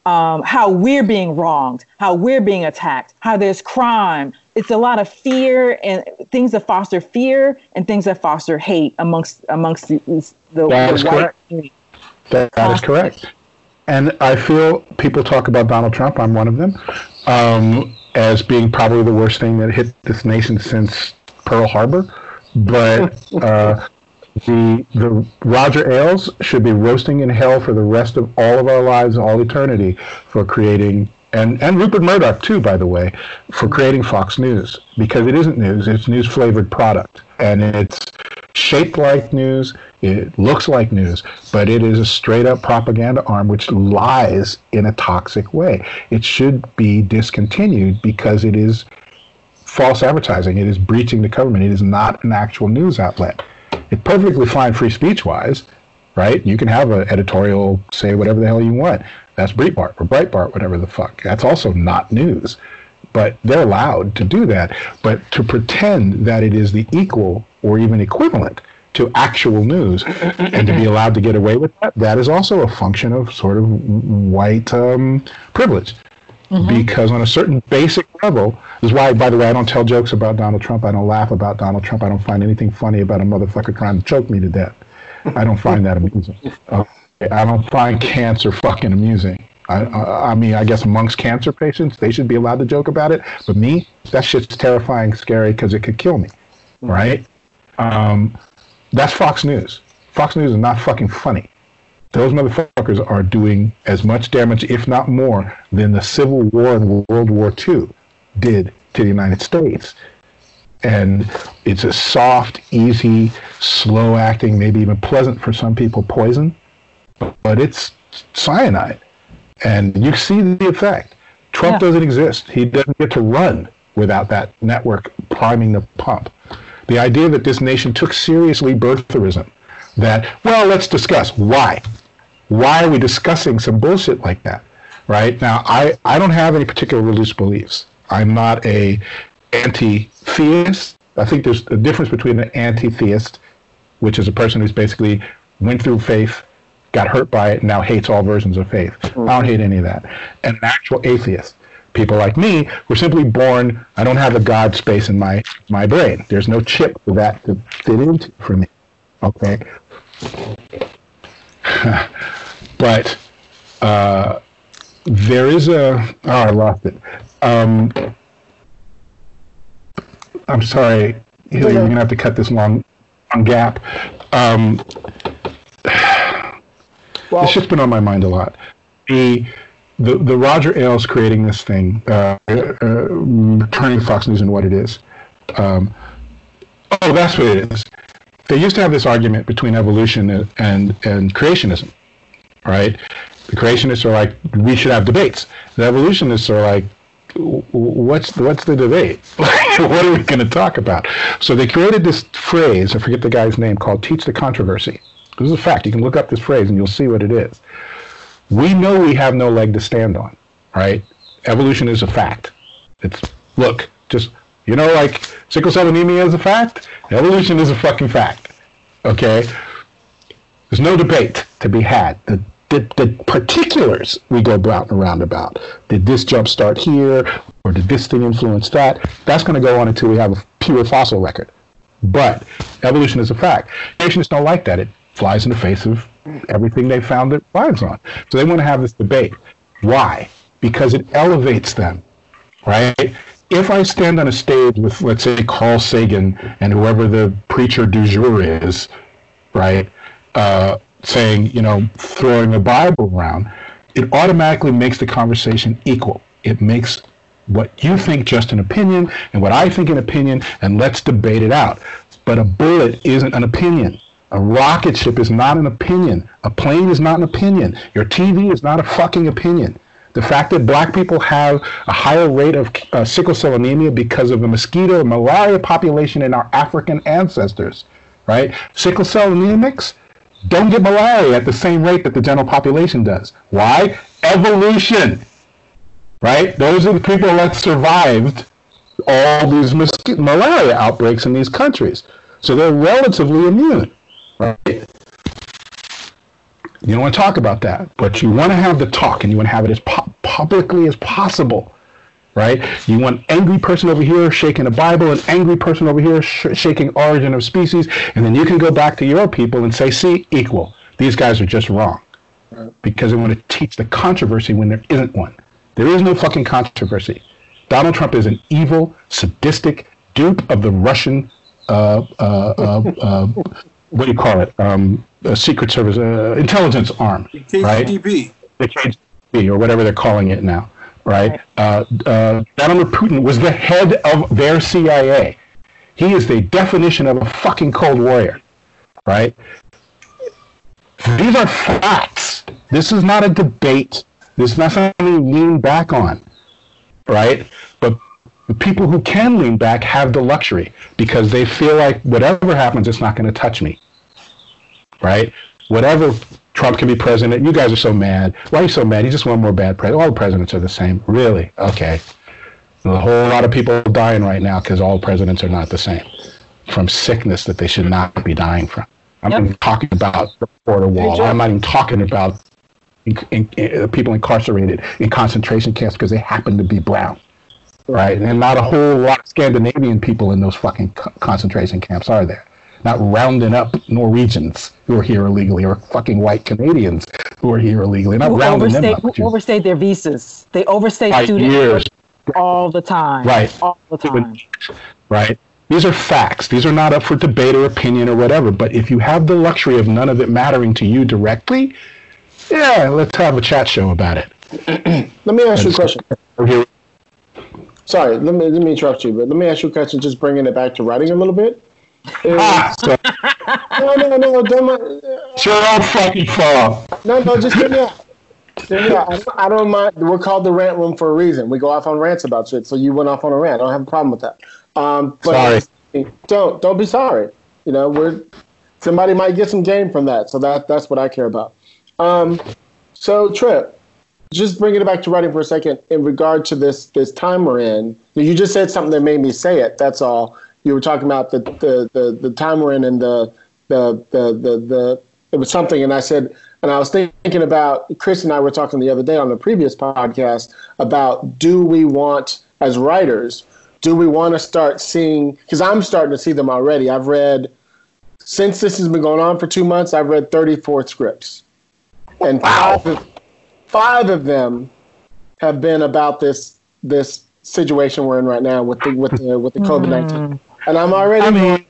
um, how we're being wronged, how we're being attacked, how there's crime. It's a lot of fear and things that foster fear and things that foster hate amongst amongst the, the, That the white correct. community. That, that is correct. And I feel people talk about Donald Trump, I'm one of them, um, as being probably the worst thing that hit this nation since Pearl Harbor. But uh, the, the Roger Ailes should be roasting in hell for the rest of all of our lives, all eternity, for creating, and, and Rupert Murdoch too, by the way, for creating Fox News. Because it isn't news, it's news flavored product. And it's shaped like news. It looks like news, but it is a straight up propaganda arm which lies in a toxic way. It should be discontinued because it is false advertising. It is breaching the government. It is not an actual news outlet. It's perfectly fine free speech wise, right? You can have an editorial say whatever the hell you want. That's Breitbart or Breitbart, whatever the fuck. That's also not news but they're allowed to do that. But to pretend that it is the equal or even equivalent to actual news and to be allowed to get away with that, that is also a function of sort of white um, privilege. Because on a certain basic level, this is why, by the way, I don't tell jokes about Donald Trump. I don't laugh about Donald Trump. I don't find anything funny about a motherfucker trying to choke me to death. I don't find that amusing. Okay? I don't find cancer fucking amusing. I, I, I mean, I guess amongst cancer patients, they should be allowed to joke about it. But me, that shit's terrifying, scary because it could kill me, right? Um, that's Fox News. Fox News is not fucking funny. Those motherfuckers are doing as much damage, if not more, than the Civil War and World War II did to the United States. And it's a soft, easy, slow acting, maybe even pleasant for some people poison, but it's cyanide and you see the effect. Trump Yeah. doesn't exist. He doesn't get to run without that network priming the pump. The idea that this nation took seriously birtherism, that, well, let's discuss why. Why are we discussing some bullshit like that? Right? Now, I, I don't have any particular religious beliefs. I'm not a anti-theist. I think there's a difference between an anti-theist, which is a person who's basically went through faith, got hurt by it, and now hates all versions of faith. I don't mm-hmm. hate any of that. And an actual atheist. People like me were simply born, I don't have a God space in my, my brain. There's no chip for that to fit into for me. Okay? but uh, there is a, oh, I lost it. Um, I'm sorry. You're going to have to cut this long, long gap. Um, Well, it's just been on my mind a lot. The the, the Roger Ailes creating this thing, uh, uh, turning Fox News into what it is. Um, oh, that's what it is. They used to have this argument between evolution and and, and creationism, right? The creationists are like, we should have debates. The evolutionists are like, what's the, what's the debate? what are we going to talk about? So they created this phrase. I forget the guy's name called "teach the controversy." This is a fact. You can look up this phrase and you'll see what it is. We know we have no leg to stand on, right? Evolution is a fact. It's look, just you know, like sickle cell anemia is a fact. Evolution is a fucking fact. Okay. There's no debate to be had. The, the, the particulars we go about and around about. Did this jump start here, or did this thing influence that? That's going to go on until we have a pure fossil record. But evolution is a fact. Creationists don't like that. It flies in the face of everything they found their lives on. So they want to have this debate. Why? Because it elevates them, right? If I stand on a stage with, let's say, Carl Sagan and whoever the preacher du jour is, right, uh, saying, you know, throwing the Bible around, it automatically makes the conversation equal. It makes what you think just an opinion and what I think an opinion, and let's debate it out. But a bullet isn't an opinion. A rocket ship is not an opinion. A plane is not an opinion. Your TV is not a fucking opinion. The fact that black people have a higher rate of uh, sickle cell anemia because of the mosquito and malaria population in our African ancestors, right? Sickle cell anemics don't get malaria at the same rate that the general population does. Why? evolution, right? Those are the people that survived all these malaria outbreaks in these countries. So they're relatively immune, right? You don't want to talk about that, but you want to have the talk and you want to have it as pu- publicly as possible, right? You want angry person over here shaking a Bible, an angry person over here sh- shaking origin of species, and then you can go back to your people and say, see, equal. These guys are just wrong. Because they want to teach the controversy when there isn't one. There is no fucking controversy. Donald Trump is an evil, sadistic dupe of the Russian, uh, uh, uh, uh, what do you call it? Um, uh, Secret Service uh, intelligence arm, right? KGB. the KGB or whatever they're calling it now, right? Uh, uh, Vladimir Putin was the head of their CIA. He is the definition of a fucking cold warrior, right? These are facts. This is not a debate. This is not something to lean back on, right? But the people who can lean back have the luxury because they feel like whatever happens, it's not going to touch me, right? Whatever Trump can be president. You guys are so mad. Why are you so mad? He just want more bad president. All the presidents are the same. Really? Okay. There's a whole lot of people dying right now because all presidents are not the same from sickness that they should not be dying from. I'm not even talking about the border wall. I'm not even talking about in, in, in, people incarcerated in concentration camps because they happen to be brown. Right? And not a whole lot of Scandinavian people in those fucking co- concentration camps are there. Not rounding up Norwegians who are here illegally or fucking white Canadians who are here illegally. Not Who rounding them up. who which is- overstay their visas. They overstay By student years. all the time. Right. All the time. right? These are facts. These are not up for debate or opinion or whatever. But if you have the luxury of none of it mattering to you directly, yeah, let's have a chat show about it. Let me ask you a question. Sorry, let me let me interrupt you, but let me ask you a question. Just bringing it back to writing a little bit. Ah, so no, no, no, don't, it's your own fucking fault. no, no. Just hear me out. Out. I, don't- I don't mind. We're called the rant room for a reason. We go off on rants about shit. So you went off on a rant. I don't have a problem with that. Um, but Don't don't be sorry. You know, we're somebody might get some game from that. So that that's what I care about. Um, so Trip, just bringing it back to writing for a second in regard to this this time we're in. You just said something that made me say it. That's all. You were talking about the the the, the time we're in and the the the the the it was something, and I said, and I was thinking about Chris and I were talking the other day on the previous podcast about do we want as writers do we want to start seeing because i'm starting to see them already i've read since this has been going on for two months i've read 34 scripts and five, of, five of them have been about this this situation we're in right now with the with the with the covid-19 mm. and i'm already I mean,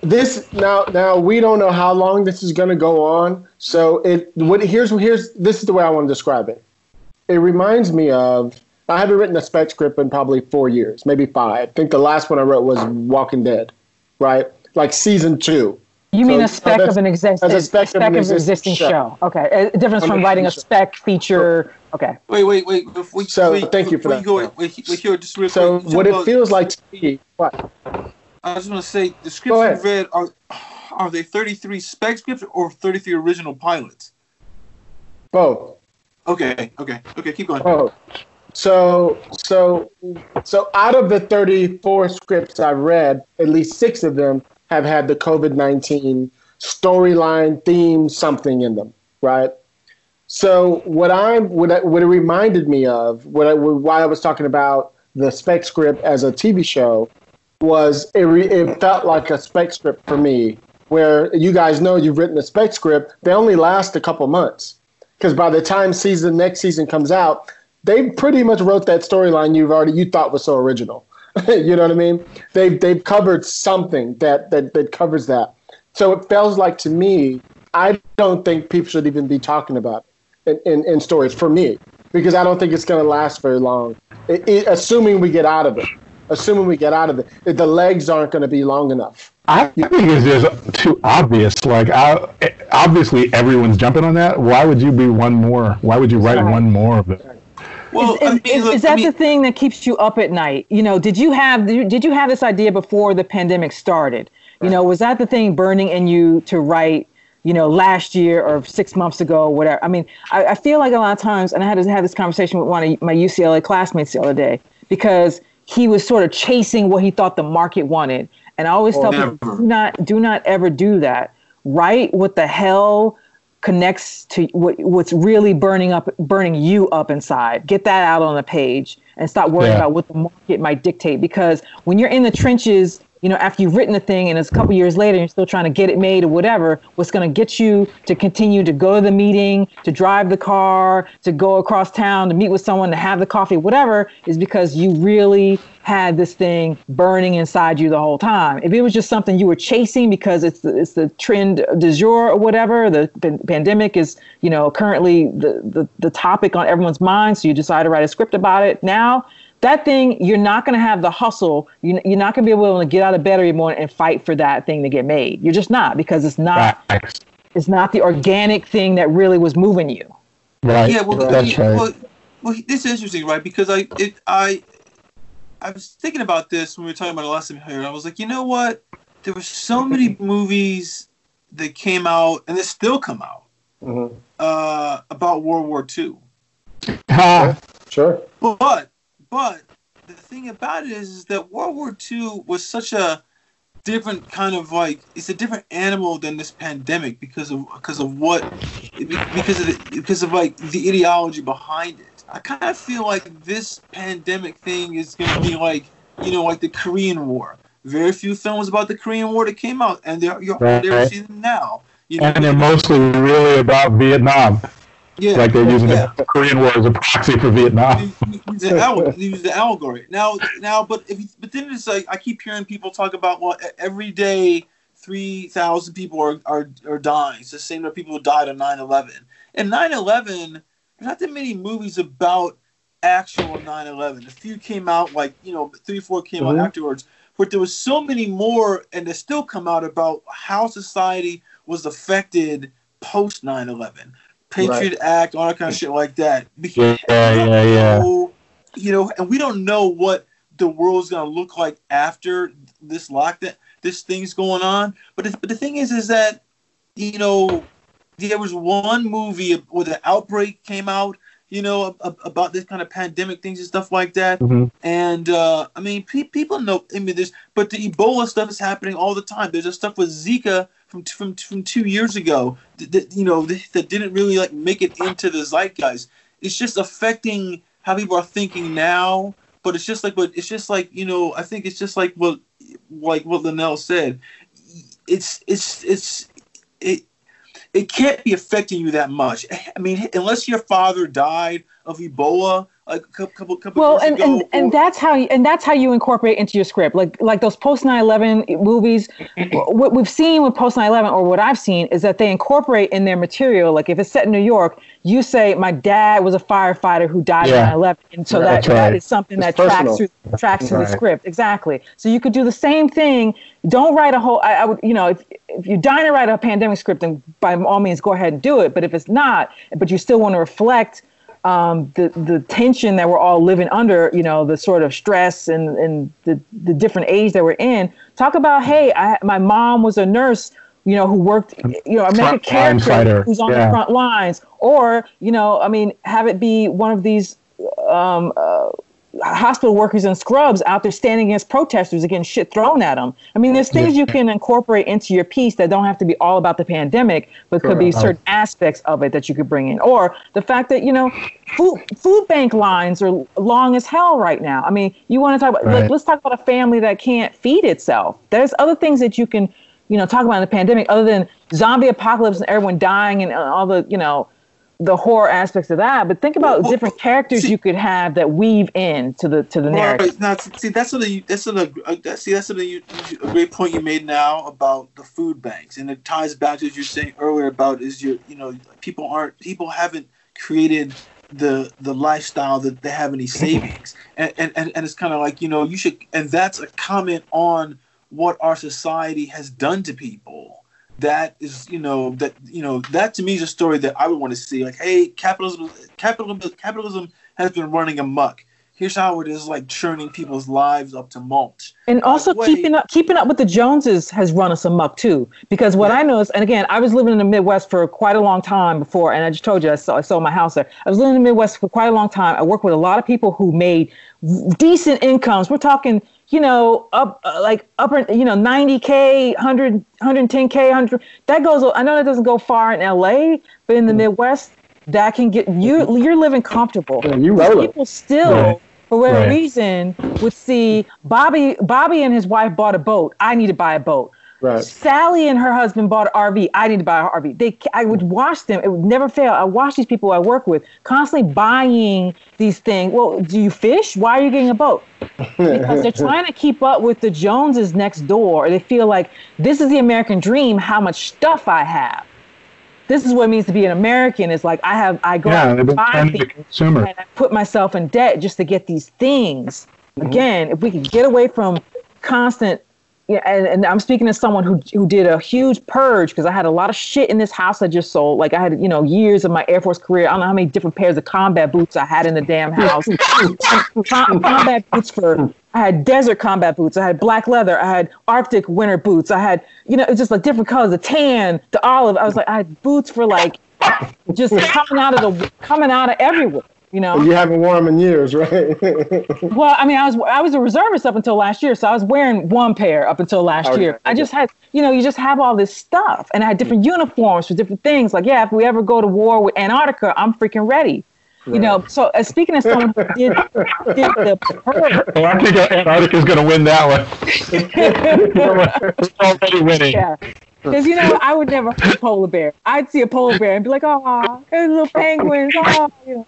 this now now we don't know how long this is going to go on. So it what here's here's this is the way i want to describe it. It reminds me of i haven't written a spec script in probably four years maybe five. I think the last one i wrote was walking dead right? Like season two You mean a spec that's- of an, exist- that's a spec, spec of an of an existing existing show. show. Okay. A difference On from writing a spec feature. Okay. Wait, wait, wait. Before, So, wait, thank you for before that. You go, wait, wait, here, just real so quick. what it feels like to me what I just want to say the scripts ahead. you've read are are they 33 spec scripts or 33 original pilots? both Okay, okay, okay. Keep going. Oh, so so so out of the 34 scripts I've read, at least six of them have had the COVID 19 storyline, theme, something in them, right? So what I'm what, I, what it reminded me of, what I, why I was talking about the spec script as a TV show, was it, re, it felt like a spec script for me, where you guys know you've written a spec script, they only last a couple months because by the time season next season comes out, they pretty much wrote that storyline you've already you thought was so original. you know what I mean? They've they've covered something that that that covers that. So it feels like to me, I don't think people should even be talking about in, in, in stories for me because I don't think it's going to last very long. It, it, assuming we get out of it, assuming we get out of it, the legs aren't going to be long enough. I think it's just too obvious. Like, I, obviously, everyone's jumping on that. Why would you be one more? Why would you write Right. one more of it? Well, is, I mean, is- look, is I that mean- the thing that keeps you up at night? You know, did you have did you- have this idea before the pandemic started? You know, was that the thing burning in you to write you know, last year or six months ago, whatever. I mean, I, I feel like a lot of times, and I had to have this conversation with one of my UCLA classmates the other day because he was sort of chasing what he thought the market wanted. And I always oh, tell people, do not, do not ever do that. Write what the hell connects to what, what's really burning up, burning you up inside. Get that out on the page and stop worrying yeah. about what the market might dictate. Because when you're in the trenches you know, after you've written the thing and it's a couple years later and you're still trying to get it made or whatever, what's going to get you to continue to go to the meeting, to drive the car, to go across town, to meet with someone, to have the coffee, whatever, is because you really had this thing burning inside you the whole time. If it was just something you were chasing because it's the, it's the trend du jour or whatever, the p- pandemic is, you know, currently the, the, the topic on everyone's mind, so you decide to write a script about it. Now that thing, you're not going to have the hustle. You're not going to be able to get out of bed every morning and fight for that thing to get made. You're just not because it's not. Right. It's not the organic thing that really was moving you. Right. Yeah. Well, that's right. Well, well, this is interesting, right? Because I, it, I, I was thinking about this when we were talking about the last time here. I was like, you know what? There were so many movies that came out and that still come out mm-hmm. uh, about World War II. Uh, sure. But but the thing about it is, is that World War II was such a different kind of like it's a different animal than this pandemic because of because of what because of the, because of like the ideology behind it. I kind of feel like this pandemic thing is going to be like you know like the Korean War. Very few films about the Korean War that came out, and they're you're, right. they're seeing them now. You know, and they're mostly really about Vietnam. Yeah, like they're using yeah. the Korean War as a proxy for Vietnam. Use the, use the allegory now. Now, but if but then it's like I keep hearing people talk about well, every day three thousand people are, are are dying. It's the same of people who died on 9-11. And 9-11, there's not that many movies about actual 9-11. A few came out like you know three four came mm-hmm. out afterwards, but there was so many more, and they still come out about how society was affected post 9-11 Patriot right. Act, all that kind of shit like that. Because yeah, yeah, yeah. Know, you know, and we don't know what the world's gonna look like after this lockdown, this thing's going on. But the, but the thing is, is that you know, there was one movie where the outbreak came out. You know about this kind of pandemic things and stuff like that. Mm-hmm. And uh, I mean, pe- people know. I mean, there's but the Ebola stuff is happening all the time. There's a stuff with Zika from from from two years ago that, you know that didn't really like make it into the zeitgeist. It's just affecting how people are thinking now. But it's just like, but it's just like you know. I think it's just like what like what Linnell said. It's it's it's it it can't be affecting you that much. I mean, unless your father died of Ebola a couple couple, couple well and, ago, and, and that's how you, and that's how you incorporate into your script like like those post 9-11 movies what we've seen with post 9-11 or what i've seen is that they incorporate in their material like if it's set in new york you say my dad was a firefighter who died yeah. in 9-11 and so that, right. that is something it's that personal. tracks through tracks through right. the script exactly so you could do the same thing don't write a whole I, I would you know if, if you're dying to write a pandemic script then by all means go ahead and do it but if it's not but you still want to reflect um, the the tension that we're all living under, you know, the sort of stress and and the the different age that we're in. Talk about, hey, I, my mom was a nurse, you know, who worked, you know, make a character who's on yeah. the front lines, or you know, I mean, have it be one of these um, uh, hospital workers in scrubs out there standing against protesters against shit thrown at them. I mean, there's things you can incorporate into your piece that don't have to be all about the pandemic, but could be certain aspects of it that you could bring in. Or the fact that, you know, food, food bank lines are long as hell right now. I mean, you want to talk about, right. like, let's talk about a family that can't feed itself. There's other things that you can, you know, talk about in the pandemic other than zombie apocalypse and everyone dying and uh, all the, you know, the horror aspects of that, but think about well, different characters see, you could have that weave in to the to the narrative. Now, see, that's something. That's something. Uh, see, that's something. You, a great point you made now about the food banks, and it ties back to what you were saying earlier about is your, you know, people aren't people haven't created the the lifestyle that they have any savings, and and and, and it's kind of like you know you should, and that's a comment on what our society has done to people that is you know that you know that to me is a story that I would want to see. Like, hey, capitalism, capitalism, capitalism has been running amok. here's how it is like churning people's lives up to mulch. And also keeping up keeping up with the Joneses has run us amok too. Because what I noticed, and again, I was living in the Midwest for quite a long time before, and I just told you I, saw, I sold my house there. I was living in the Midwest for quite a long time. I worked with a lot of people who made decent incomes. We're talking, you know, up uh, like upper, you know, 90k, 100, 110k, 100. That goes. I know that doesn't go far in LA, but in the Midwest, that can get you. You're living comfortable. Yeah, you people still Right. for whatever Right. reason would see Bobby Bobby and his wife bought a boat. I need to buy a boat. Right. Sally and her husband bought an RV. I need to buy an RV. They I would watch them. It would never fail. I watch these people I work with constantly buying these things. Well, do you fish? Why are you getting a boat? Because they're trying to keep up with the Joneses next door. They feel like this is the American dream, how much stuff I have. This is what it means to be an American. Is like I have I go Yeah, out and buy trying to be things and I put myself in debt just to get these things. Mm-hmm. Again, if we could get away from constant, yeah, and, and I'm speaking as someone who who did a huge purge because I had a lot of shit in this house I just sold. Like I had, you know, years of my Air Force career. I don't know how many different pairs of combat boots I had in the damn house. Com- combat boots for. I had desert combat boots. I had black leather. I had Arctic winter boots. I had, you know, it's just like different colors, the tan, the olive. I was like, I had boots for like just coming out of the coming out of everywhere. You know, You haven't worn them in years, right? well, I mean, I was I was a reservist up until last year, so I was wearing one pair up until last Okay, year. I just had, you know, you just have all this stuff, and I had different uniforms for different things. Like, yeah, if we ever go to war with Antarctica, I'm freaking ready. You know, so uh, speaking as someone who did, did the purge, Well, I think Antarctica's going to win that one. it's already winning. yeah, because you know, I would never hurt a polar bear. I'd see a polar bear and be like, oh, there's little penguins. Oh, you know.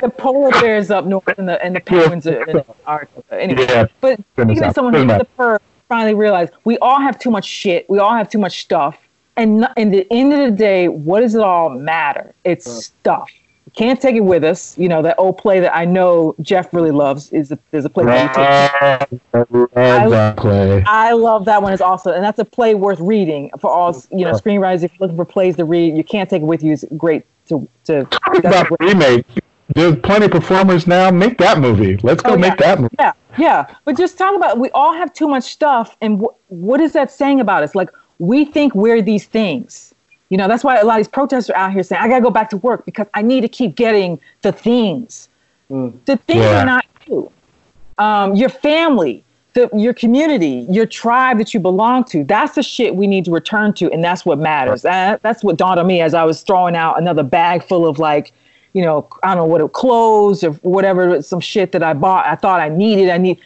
the polar bears up north, and the and the penguins are in Antarctica. Anyway, Yeah. But as someone who Doesn't the finally realized we all have too much shit. We all have too much stuff. And in the end of the day, what does it all matter? It's stuff. Can't take it with us. You know, that old play that I know Jeff really loves is a, there's a play that you take. I love that play. I love that one. Is also, and that's a play worth reading for all you know screenwriters. If you're looking for plays to read, you can't take it with you. It's great to to. Talking about remake, there's plenty of performers now. Make that movie. Let's go Oh, make that movie. Yeah, yeah. But just talk about we all have too much stuff, and wh- what is that saying about us? Like we think we're these things. You know, that's why a lot of these protesters are out here saying, "I gotta go back to work because I need to keep getting the things." The things Yeah. are not you. Um, your family, the, your community, your tribe that you belong to. That's the shit we need to return to, and that's what matters. That, that's what dawned on me as I was throwing out another bag full of like, you know, I don't know what it clothes or whatever, some shit that I bought. I thought I needed. I need,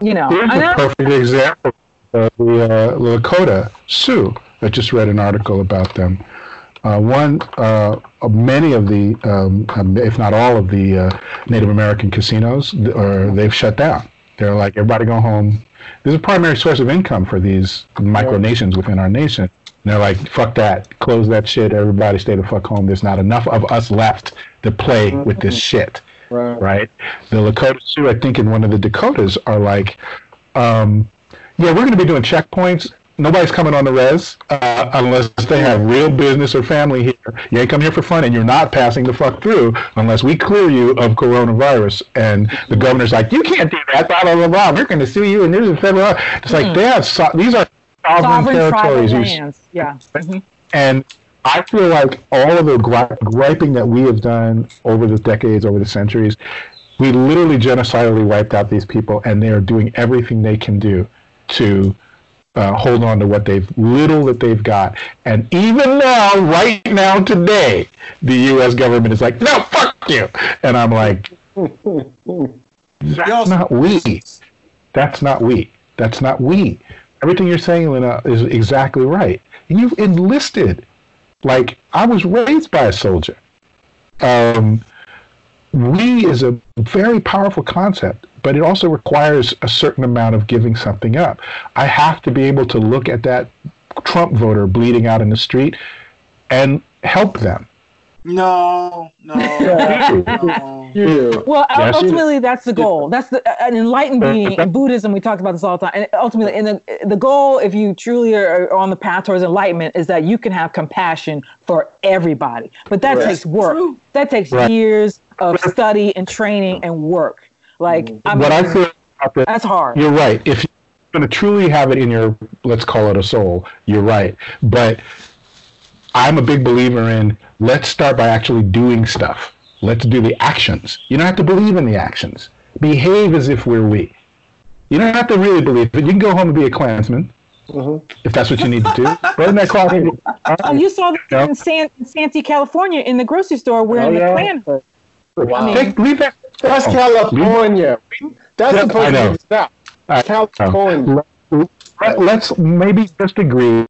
you know. Here's and a I- perfect example of the uh, Lakota Sioux. I just read an article about them. Uh, one, uh, many of the, um, um, if not all of the uh, Native American casinos, or they've shut down. They're like, everybody go home. There's a primary source of income for these micronations within our nation. And they're like, fuck that, close that shit. Everybody stay the fuck home. There's not enough of us left to play with this shit right. right? The Lakota Sioux, I think, in one of the Dakotas are like, um, yeah, we're going to be doing checkpoints. Nobody's coming on the res uh, unless they have real business or family here. You ain't come here for fun, and you're not passing the fuck through unless we clear you of coronavirus. And the governor's like, you can't do that. Blah blah blah. blah. We're going to sue you, and there's a federal. It's like they have so- these are sovereign, sovereign territories. Lands. Yeah. Mhm. and I feel like all of the gri- griping that we have done over the decades, over the centuries, we literally genocidally wiped out these people, and they are doing everything they can do to uh, hold on to what they've little that they've got. And even now, right now, today, the U.S. government is like, no, fuck you, and I'm like, that's not we. That's not we. That's not we. Everything you're saying, Lena, is exactly right. You've enlisted. Like I was raised by a soldier. Um, we is a very powerful concept, but it also requires a certain amount of giving something up. I have to be able to look at that Trump voter bleeding out in the street and help them. No, no, Yeah. no. You do. Well, Yes, you ultimately, that's the goal. That's the an enlightened being in Buddhism. We talked about this all the time. And ultimately, in the the goal, if you truly are on the path towards enlightenment, is that you can have compassion for everybody. But that Right. takes work. That takes Right. years of study and training and work. Like mm. I mean, what I feel about this, that's hard. you're right. If you're going to truly have it in your, let's call it a soul, you're right. But I'm a big believer in let's start by actually doing stuff. Let's do the actions. You don't have to believe in the actions. Behave as if we're we. You don't have to really believe it. You can go home and be a Klansman mm-hmm. if that's what you need to do. Right in that closet. Oh, you saw this Yeah. in San in Santee, California, in the grocery store wearing Oh, yeah. the Klan hood. Wow. Take, leave that. That's Oh, California. That's Yeah, supposed to know. be the South. I- California. Let- Let's maybe just agree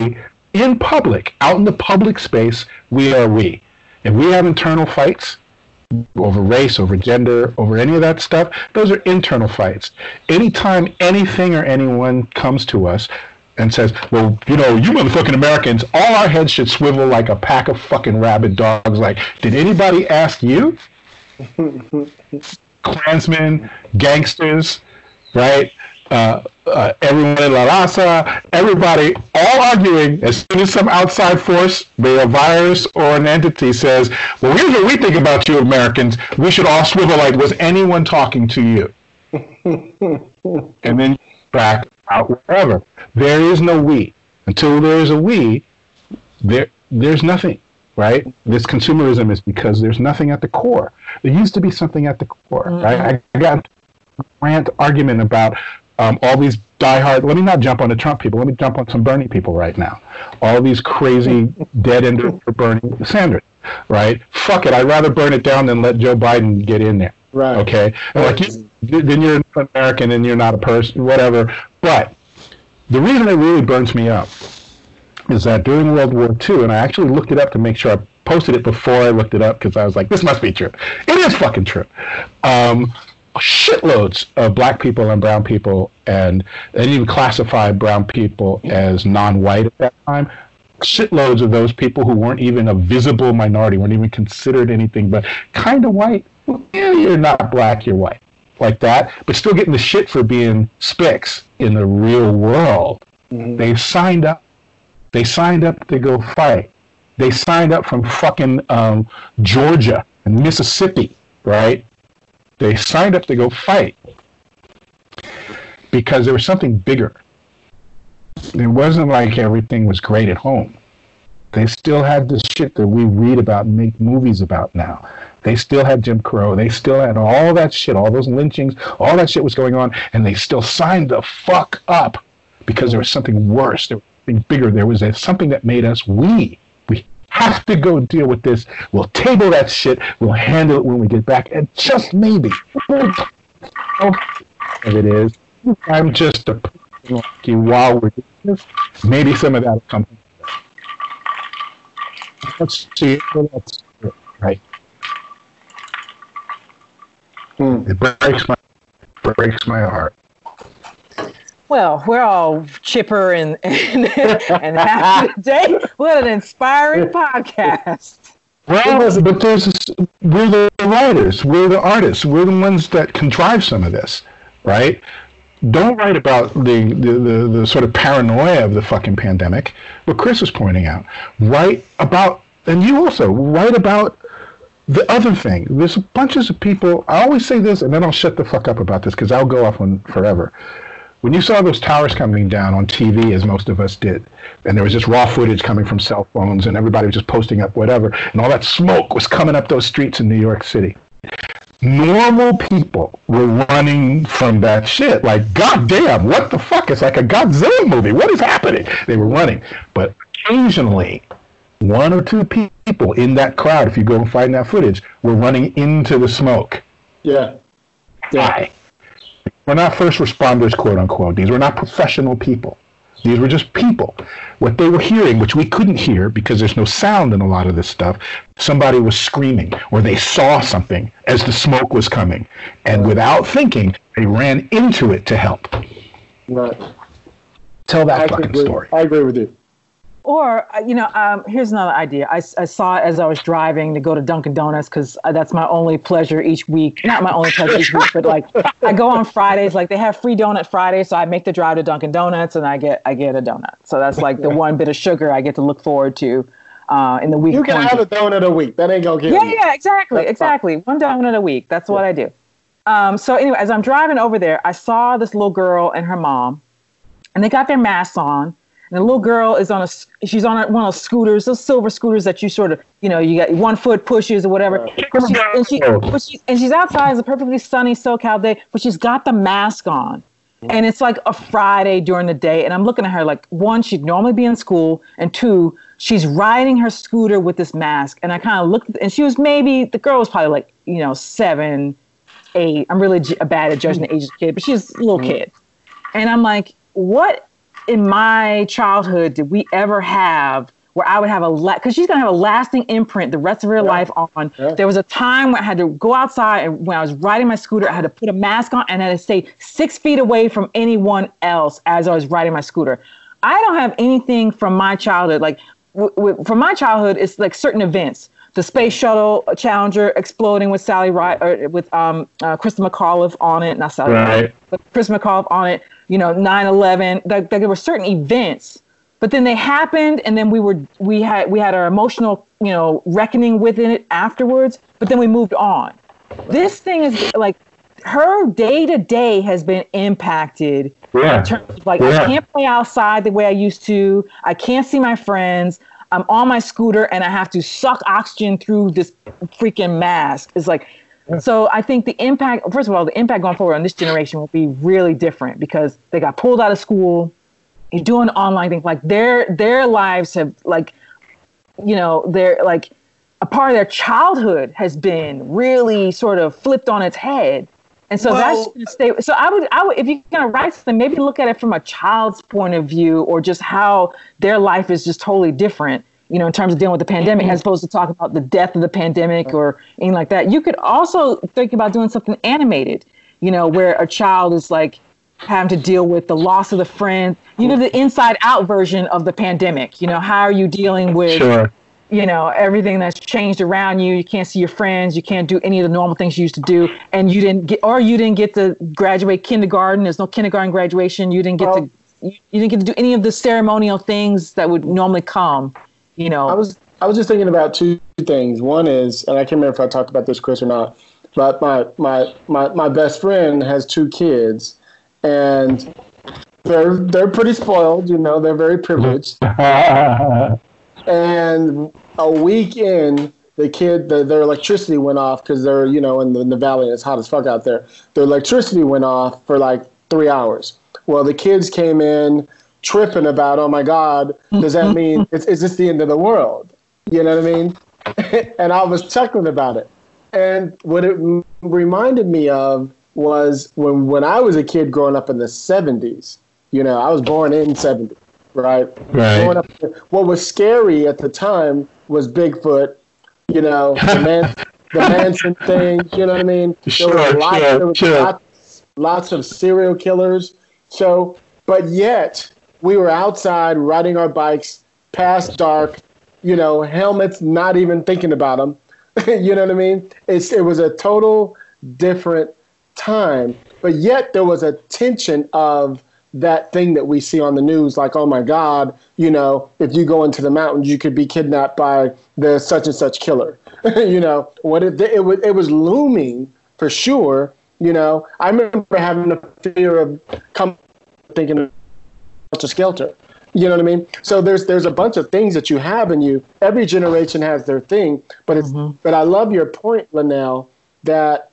in public, out in the public space, we are we. If we have internal fights over race, over gender, over any of that stuff, those are internal fights. Anytime anything or anyone comes to us and says, well, you know, you motherfucking Americans, all our heads should swivel like a pack of fucking rabid dogs. Like, did anybody ask you? Klansmen, gangsters, right? Uh, uh, everyone in La Raza, everybody, all arguing as soon as some outside force, be it a virus or an entity, says, "Well, here's what we think about you Americans. We should all swivel like." Was anyone talking to you? and then back out wherever. There is no we. Until there is a we, there there's nothing. Right? This consumerism is because there's nothing at the core. There used to be something at the core. Right? I, I got rant argument about um, all these diehard. Let me not jump on the Trump people. Let me jump on some Bernie people right now. All these crazy dead enders for Bernie Sanders. Right? Fuck it. I'd rather burn it down than let Joe Biden get in there. Right. Okay. And like you, then you're an American and you're not a person, whatever. But the reason it really burns me up is that during World War II, and I actually looked it up to make sure I posted it before I looked it up because I was like, this must be true. It is fucking true. Um, shitloads of black people and brown people, and they didn't even classify brown people as non-white at that time. Shitloads of those people who weren't even a visible minority, weren't even considered anything but kind of white. Well, yeah, you're not black, you're white, like that, but still getting the shit for being spicks in the real world. They signed up. They signed up to go fight. They signed up from fucking um, Georgia and Mississippi, right? They signed up to go fight because there was something bigger. It wasn't like everything was great at home. They still had the shit that we read about and make movies about now. They still had Jim Crow. They still had all that shit, all those lynchings, all that shit was going on, and they still signed the fuck up because there was something worse. There was something bigger. There was something that made us we. Have to go deal with this. We'll table that shit. We'll handle it when we get back. And just maybe, if it is, I'm just a person like while we're doing this. Maybe some of that will come. Let's see. Let's see. Right. Hmm. It breaks my breaks my heart. Well, we're all chipper and and, and happy today. What an inspiring podcast. Well, but there's this, we're the writers, we're the artists, we're the ones that contrive some of this, right? Don't write about the, the, the, the sort of paranoia of the fucking pandemic. What Chris was pointing out. Write about, and you also write about the other thing. There's bunches of people. I always say this, and then I'll shut the fuck up about this because I'll go off on forever. When you saw those towers coming down on TV, as most of us did, and there was just raw footage coming from cell phones, and everybody was just posting up whatever, and all that smoke was coming up those streets in New York City. Normal people were running from that shit. Like, goddamn, what the fuck? It's like a Godzilla movie. What is happening? They were running. But occasionally, one or two people in that crowd, if you go and find that footage, were running into the smoke. Yeah. Why? We're not first responders, quote unquote. These were not professional people. These were just people. What they were hearing, which we couldn't hear because there's no sound in a lot of this stuff, somebody was screaming or they saw something as the smoke was coming. And without thinking, they ran into it to help. Right. Tell I that fucking agree. story. I agree with you. Or, uh, you know, um, here's another idea. I, I saw it as I was driving to go to Dunkin' Donuts because that's my only pleasure each week. Not my only pleasure each week, but like I go on Fridays. Like they have free donut Friday, so I make the drive to Dunkin' Donuts and I get I get a donut. So that's like the one bit of sugar I get to look forward to uh, in the week. You can have a donut a week. That ain't gonna kill yeah, you. yeah, exactly, exactly. One donut a week. That's what I do. Um, so anyway, as I'm driving over there, I saw this little girl and her mom, and they got their masks on. And the little girl is on a, she's on a, one of those scooters, those silver scooters that you sort of, you know, you got one foot pushes or whatever. But she, and, she, oh. but she, and she's outside, it's a perfectly sunny SoCal day, but she's got the mask on. And it's like a Friday during the day. And I'm looking at her like, one, she'd normally be in school. And two, she's riding her scooter with this mask. And I kind of looked, and she was maybe, the girl was probably like, you know, seven, eight. I'm really j- bad at judging the age of the kid, but she's a little mm-hmm. kid. And I'm like, what in my childhood did we ever have where I would have a because she's gonna have a lasting imprint the rest of her life on. Yeah. There was a time when I had to go outside and when I was riding my scooter, I had to put a mask on and I had to stay six feet away from anyone else as I was riding my scooter. I don't have anything from my childhood like w- w- from my childhood. It's like certain events. The space shuttle Challenger exploding with Sally Ride or with um, uh, Christa McAuliffe on it, not Sally Ride, Right. but Chris McAuliffe on it, you know, 9/11. That, that there were certain events, but then they happened, and then we were we had we had our emotional, you know, reckoning with it afterwards. But then we moved on. This thing is like her day to day has been impacted Yeah. in terms of like Yeah. I can't play outside the way I used to. I can't see my friends. I'm on my scooter and I have to suck oxygen through this freaking mask. It's like so I think the impact first of all, the impact going forward on this generation will be really different because they got pulled out of school. You're doing online things like their their lives have like you know, they're like a part of their childhood has been really sort of flipped on its head. And so that's Well- gonna stay. So I would, I would, if you're gonna write something, maybe look at it from a child's point of view, or just how their life is just totally different. You know, in terms of dealing with the pandemic, mm-hmm. as opposed to talk about the death of the pandemic or anything like that. You could also think about doing something animated. You know, where a child is like having to deal with the loss of the friend. You know, the inside out version of the pandemic. You know, how are you dealing with Sure. you know everything that's changed around you you can't see your friends you can't do any of the normal things you used to do and you didn't get or you didn't get to graduate kindergarten there's no kindergarten graduation you didn't get Well- to you, you didn't get to do any of the ceremonial things that would normally come you know I was I was just thinking about two things. One is, and I can't remember if I talked about this, Chris, or not. But my my my, my best friend has two kids, and they're they're pretty spoiled. You know, they're very privileged. and a week in, the kid, the, their electricity went off because they're, you know, in the, in the valley and it's hot as fuck out there. Their electricity went off for like three hours. Well, the kids came in tripping about, oh my God, does that mean, is, is this the end of the world? You know what I mean? and I was chuckling about it. And what it m- reminded me of was when, when I was a kid growing up in the 70s, you know, I was born in 70, right? Right. Growing up, what was scary at the time was Bigfoot, you know, the, man, the Manson thing, you know what I mean? There Sure, was lots, sure, there was sure. lots, lots of serial killers. So, but yet we were outside riding our bikes past dark, you know, helmets, not even thinking about them. you know what I mean? It's, it was a total different time, but yet there was a tension of that thing that we see on the news, like, oh my God, you know, if you go into the mountains, you could be kidnapped by the such and such killer. you know, what it, it was, it was looming for sure. You know, I remember having a fear of come thinking Helter Skelter. You know what I mean? So there's there's a bunch of things that you have in you. Every generation has their thing, but it's mm-hmm. but I love your point, Linnell, that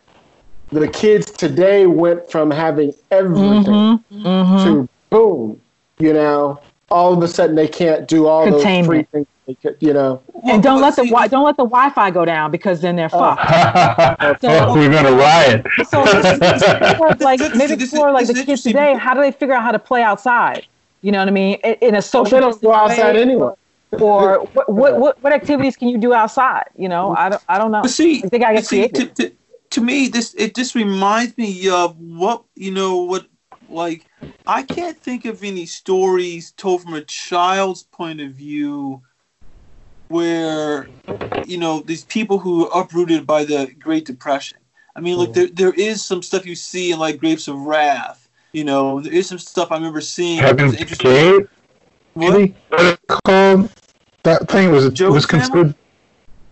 the kids today went from having everything mm-hmm. Mm-hmm. to boom, you know, all of a sudden they can't do all those free things. Could, you know, and don't let the wi- don't let the Wi-Fi go down because then they're Oh. fucked. Oh, we're gonna riot. So like maybe this- for like the kids today, how do they figure out how to play outside? You know what I mean? In, in a social they don't go outside way, anyway. Or what, what what what activities can you do outside? You know, I don't I don't know. But see, I think I get see to, to, to me, this it just reminds me of what you know what like I can't think of any stories told from a child's point of view where you know these people who are uprooted by the Great Depression. I mean, look, mm. there there is some stuff you see in like Grapes of Wrath. You know, there is some stuff I remember seeing. that Heaven's. Gate. What? Really? What is it called? That thing was it was considered.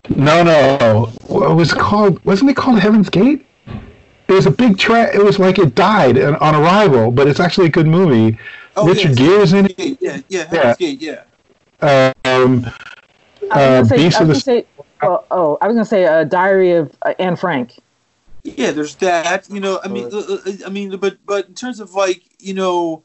No, no. It was called? Wasn't it called Heaven's Gate? It was a big tra It was like it died on on arrival, but it's actually a good movie. Oh, Richard yes. Gere is in it. Yeah, yeah, yeah, Heaven's Gate, yeah. Um, I uh, was gonna say, Beast of the gonna say well, oh, I was gonna say uh, Diary of uh, Anne Frank. Yeah, there's that. You know, I mean, uh, uh, I mean, but but in terms of like, you know,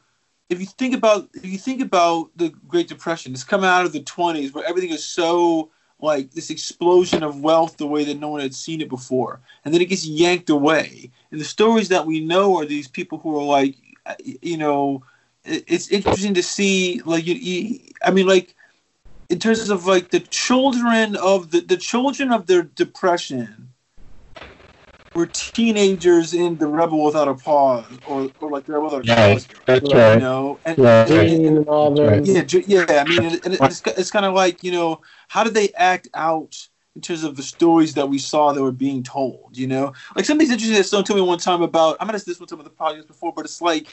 if you think about if you think about the Great Depression, it's coming out of the 20s where everything is so like this explosion of wealth the way that no one had seen it before, and then it gets yanked away. And the stories that we know are these people who are like, uh, you know, it's interesting to see like you, you I mean, like in terms of like the children of the the children of their depression were teenagers in the Rebel Without a Pause, or, or like the Rebel Without a Right. Cause, That's you right. know, and, Right. and- Green and all them. Right. yeah, yeah. I mean, and, and it's it's kind of like you know, how did they act out in terms of the stories that we saw that were being told? You know, like something's interesting that someone told me one time about. I might have said this one time on the podcast before, but it's like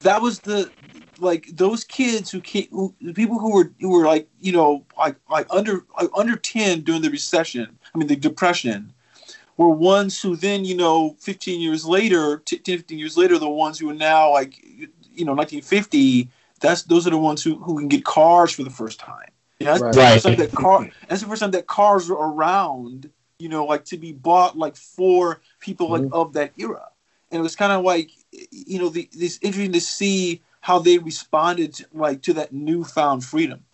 that was the like those kids who came, who, the people who were who were like you know like like under like under ten during the recession. I mean, the depression. Were ones who then, you know, 15 years later, t- 10, 15 years later, the ones who are now like, you know, 1950, that's those are the ones who, who can get cars for the first time. Know, that's Right. the first time that car that's the first time that cars were around, you know, like to be bought like for people like mm-hmm. of that era. And it was kind of like you know, the, it's interesting to see how they responded like to that newfound freedom.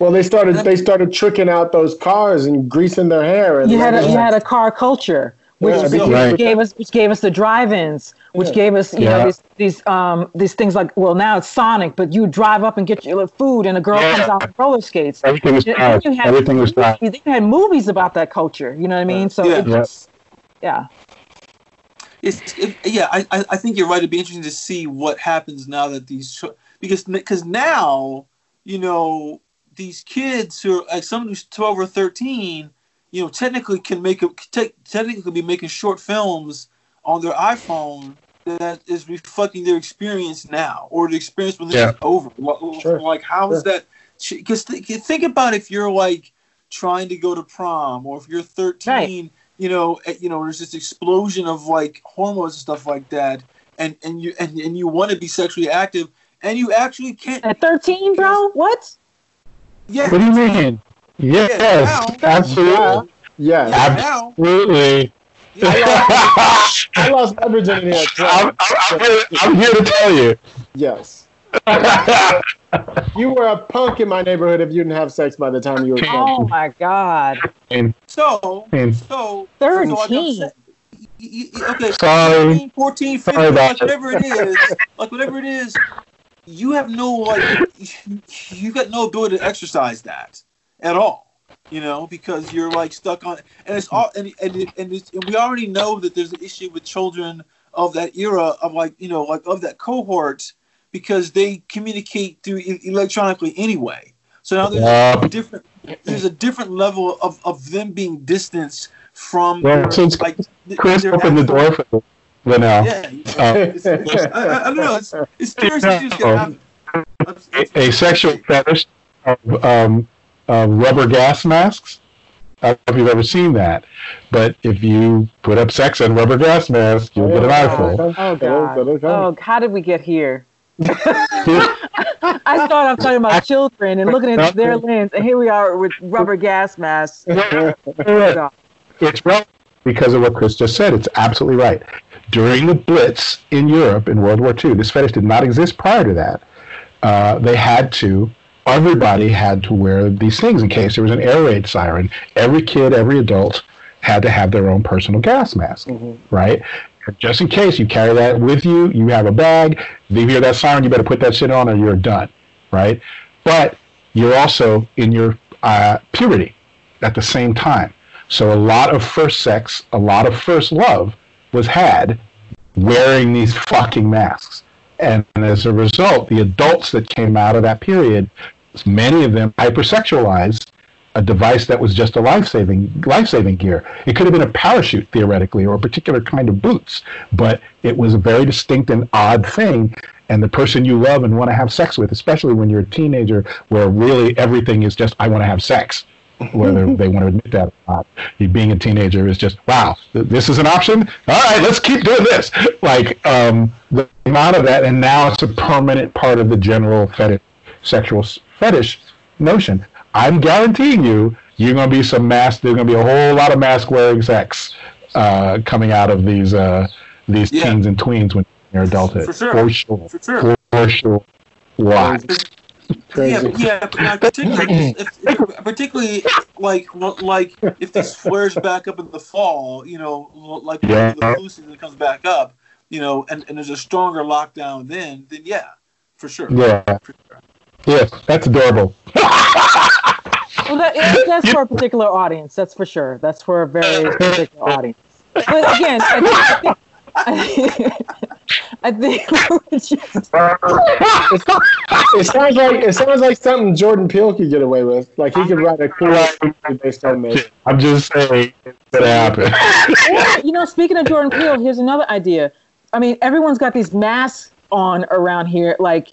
Well, they started they started tricking out those cars and greasing their hair. And You had a, you had a car culture, which, Yeah, which Right. gave us which gave us the drive-ins, which Yeah. gave us you Yeah. know these these um these things like well now it's Sonic, but you drive up and get your food, and a girl Yeah. comes out with roller skates. everything was Then fast. you had Everything was fast. movies- You had movies about that culture. You know what I mean? So Yeah. it Yeah. just, yeah. It's, it, yeah, I, I I think you're right. It'd be interesting to see what happens now that these because because now you know these kids who are like someone who's 12 or 13, you know, technically can make a te- technically could be making short films on their iPhone that is reflecting their experience now or the experience when this Yeah. is over. Like, Sure. like how is that? Because th- think about if you're like trying to go to prom or if you're 13 Right. you know eh, you know there's this explosion of like hormones and stuff like that and and you and, and you want to be sexually active and you actually can't At 13, bro, what? Yeah What do you mean? Yes, now- absolutely, yeah. now absolutely. I lost my virginity at I'm, 12. I'm, here, I'm here to tell you. Yes. You were a punk in my neighborhood if you didn't have sex by the time you were 12. Oh my God. So so 13. so I'm okay Sorry. 13, 14 Sorry 15 about like whatever it is like whatever it is you have no like you got no ability to exercise that at all you know because you're like stuck on and it's all and and, it, and, it's, and we already know that there's an issue with children of that era of like you know like of that cohort because they communicate through e- electronically anyway. So now there's Yeah. a different there's a different level of, of them being distanced from Well, their, since like Chris opened the door for Linnell. yeah, Uh, it's, it's, I, I, I don't know. It's, it's curious to see what's gonna happen. a, a sexual fetish of um, uh, rubber gas masks. I don't know if you've ever seen that, but if you put up sex on rubber gas masks, you'll get an eyeful. Oh That'll- that'll God. Oh, how did we get here? I thought I was talking about children and looking at their lens, and here we are with rubber gas masks. Oh, It's relevant because of what Chris just said. It's absolutely right. During the Blitz in Europe in World War II, this fetish did not exist prior to that. Uh, they had to, everybody had to wear these things in case there was an air raid siren. Every kid, every adult had to have their own personal gas mask, right? Just in case you carry that with you, you have a bag, if you hear that siren, you better put that shit on or you're done, right? But you're also in your uh, puberty at the same time. So a lot of first sex, a lot of first love was had wearing these fucking masks. And as a result, the adults that came out of that period, many of them hypersexualized a device that was just a life-saving life-saving gear. It could have been a parachute theoretically or a particular kind of boots, but it was a very distinct and odd thing and the person you love and want to have sex with, especially when you're a teenager where really everything is just I want to have sex whether they want to admit that or not. Being a teenager is just, wow, this is an option. All right, let's keep doing this. Like um, the amount of that, and now it's a permanent part of the general fetish, sexual fetish notion. I'm guaranteeing you, you're going to be some mask. There's going to be a whole lot of mask wearing sex uh, coming out of these uh, these yeah. teens and tweens when they're adulthood. For sure. For sure. For sure. For sure. Lots. Crazy. Yeah, yeah. Particularly, if, if, particularly like like if this flares back up in the fall, you know, like yeah. the flu season comes back up, you know, and, and there's a stronger lockdown then, then yeah, for sure. Yeah. For sure. Yeah, that's adorable. well, that, that's for a particular audience. That's for sure. That's for a very particular audience. But again, I think, I think just... it sounds like it sounds like something Jordan Peele could get away with. Like he could write a cool movie based on this. I'm just saying it could happen. you know, speaking of Jordan Peele, here's another idea. I mean, everyone's got these masks on around here. Like,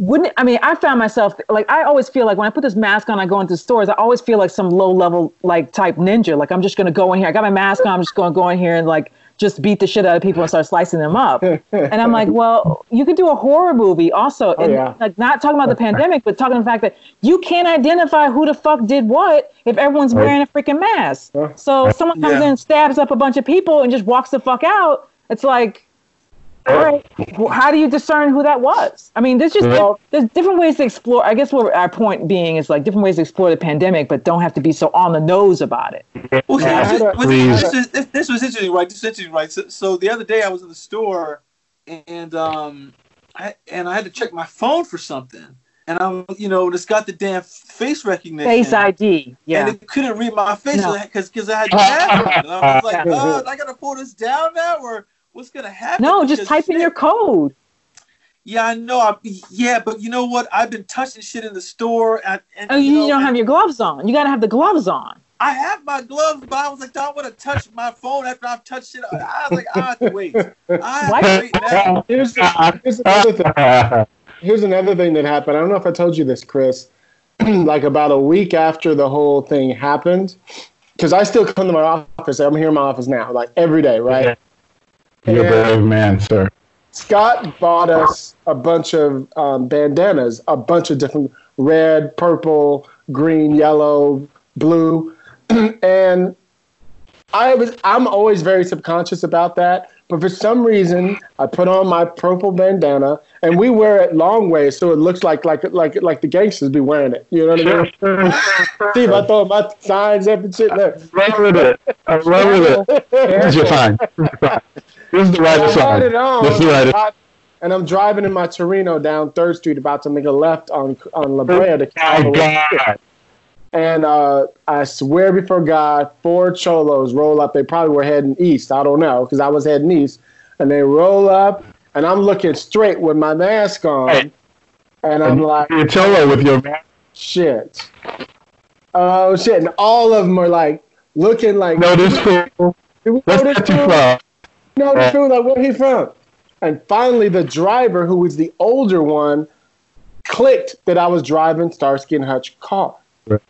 wouldn't I mean? I found myself like I always feel like when I put this mask on, I go into stores. I always feel like some low level like type ninja. Like I'm just gonna go in here. I got my mask on. I'm just gonna go in here and like just beat the shit out of people and start slicing them up. and I'm like, well, you could do a horror movie also, oh, and yeah. like not talking about the pandemic, but talking about the fact that you can't identify who the fuck did what if everyone's wearing a freaking mask. So someone comes yeah. in, stabs up a bunch of people, and just walks the fuck out. It's like, right, how do you discern who that was? I mean, there's just well, there's different ways to explore. I guess what our point being is like different ways to explore the pandemic, but don't have to be so on the nose about it. Well, this, was, this, this, was interesting, right? This is interesting, right? So, so, the other day I was in the store, and um, I, and I had to check my phone for something, and I'm you know, it's got the damn face recognition, face ID, yeah, and it couldn't read my face because no. because I had the mask on, and I was like, oh, I gotta pull this down now, or what's gonna happen? No, just type in your code. Yeah, I know. I, yeah, but you know what? I've been touching shit in the store. And, and oh, you, you know, don't have your gloves on. You gotta have the gloves on. I have my gloves, but I was like, I don't want to touch my phone after I've touched it. I was like, I have to wait. I have to wait now. Here's, here's another thing. Here's another thing that happened. I don't know if I told you this, Chris. like about a week after the whole thing happened, because I still come to my office. I'm here in my office now, like every day, right? You're a brave man, sir. Scott bought us a bunch of um, bandanas, a bunch of different red, purple, green, yellow, blue, and I was I'm always very subconscious about that. But for some reason, I put on my purple bandana, and we wear it long ways, so it looks like like like like the gangsters be wearing it. You know what I mean? Steve, I throw my signs up and shit. Look. Run with it. Run with it. This is your time. This is the right side. This is the right. And I'm driving in my Torino down Third Street, about to make a left on on La Brea to oh, God. And uh, I swear before God, four cholos roll up. They probably were heading east. I don't know because I was heading east. And they roll up, and I'm looking straight with my mask on. And I'm like, you cholo with your mask. Shit. Oh shit! And all of them are like looking like. No, this fool. Let's get you from. No, uh, the fool. Like, where he from? And finally, the driver, who was the older one, clicked that I was driving Starsky and Hutch car. So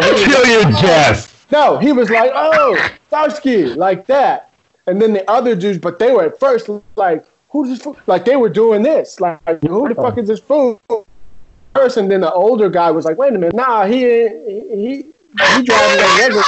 Kill your oh. chest. No, he was like, "Oh, Starsky," like that. And then the other dudes, but they were at first like, "Who's this fool?" Like they were doing this, like, "Who the fuck is this fool?" First, and then the older guy was like, "Wait a minute, nah, he he he, he driving like regular,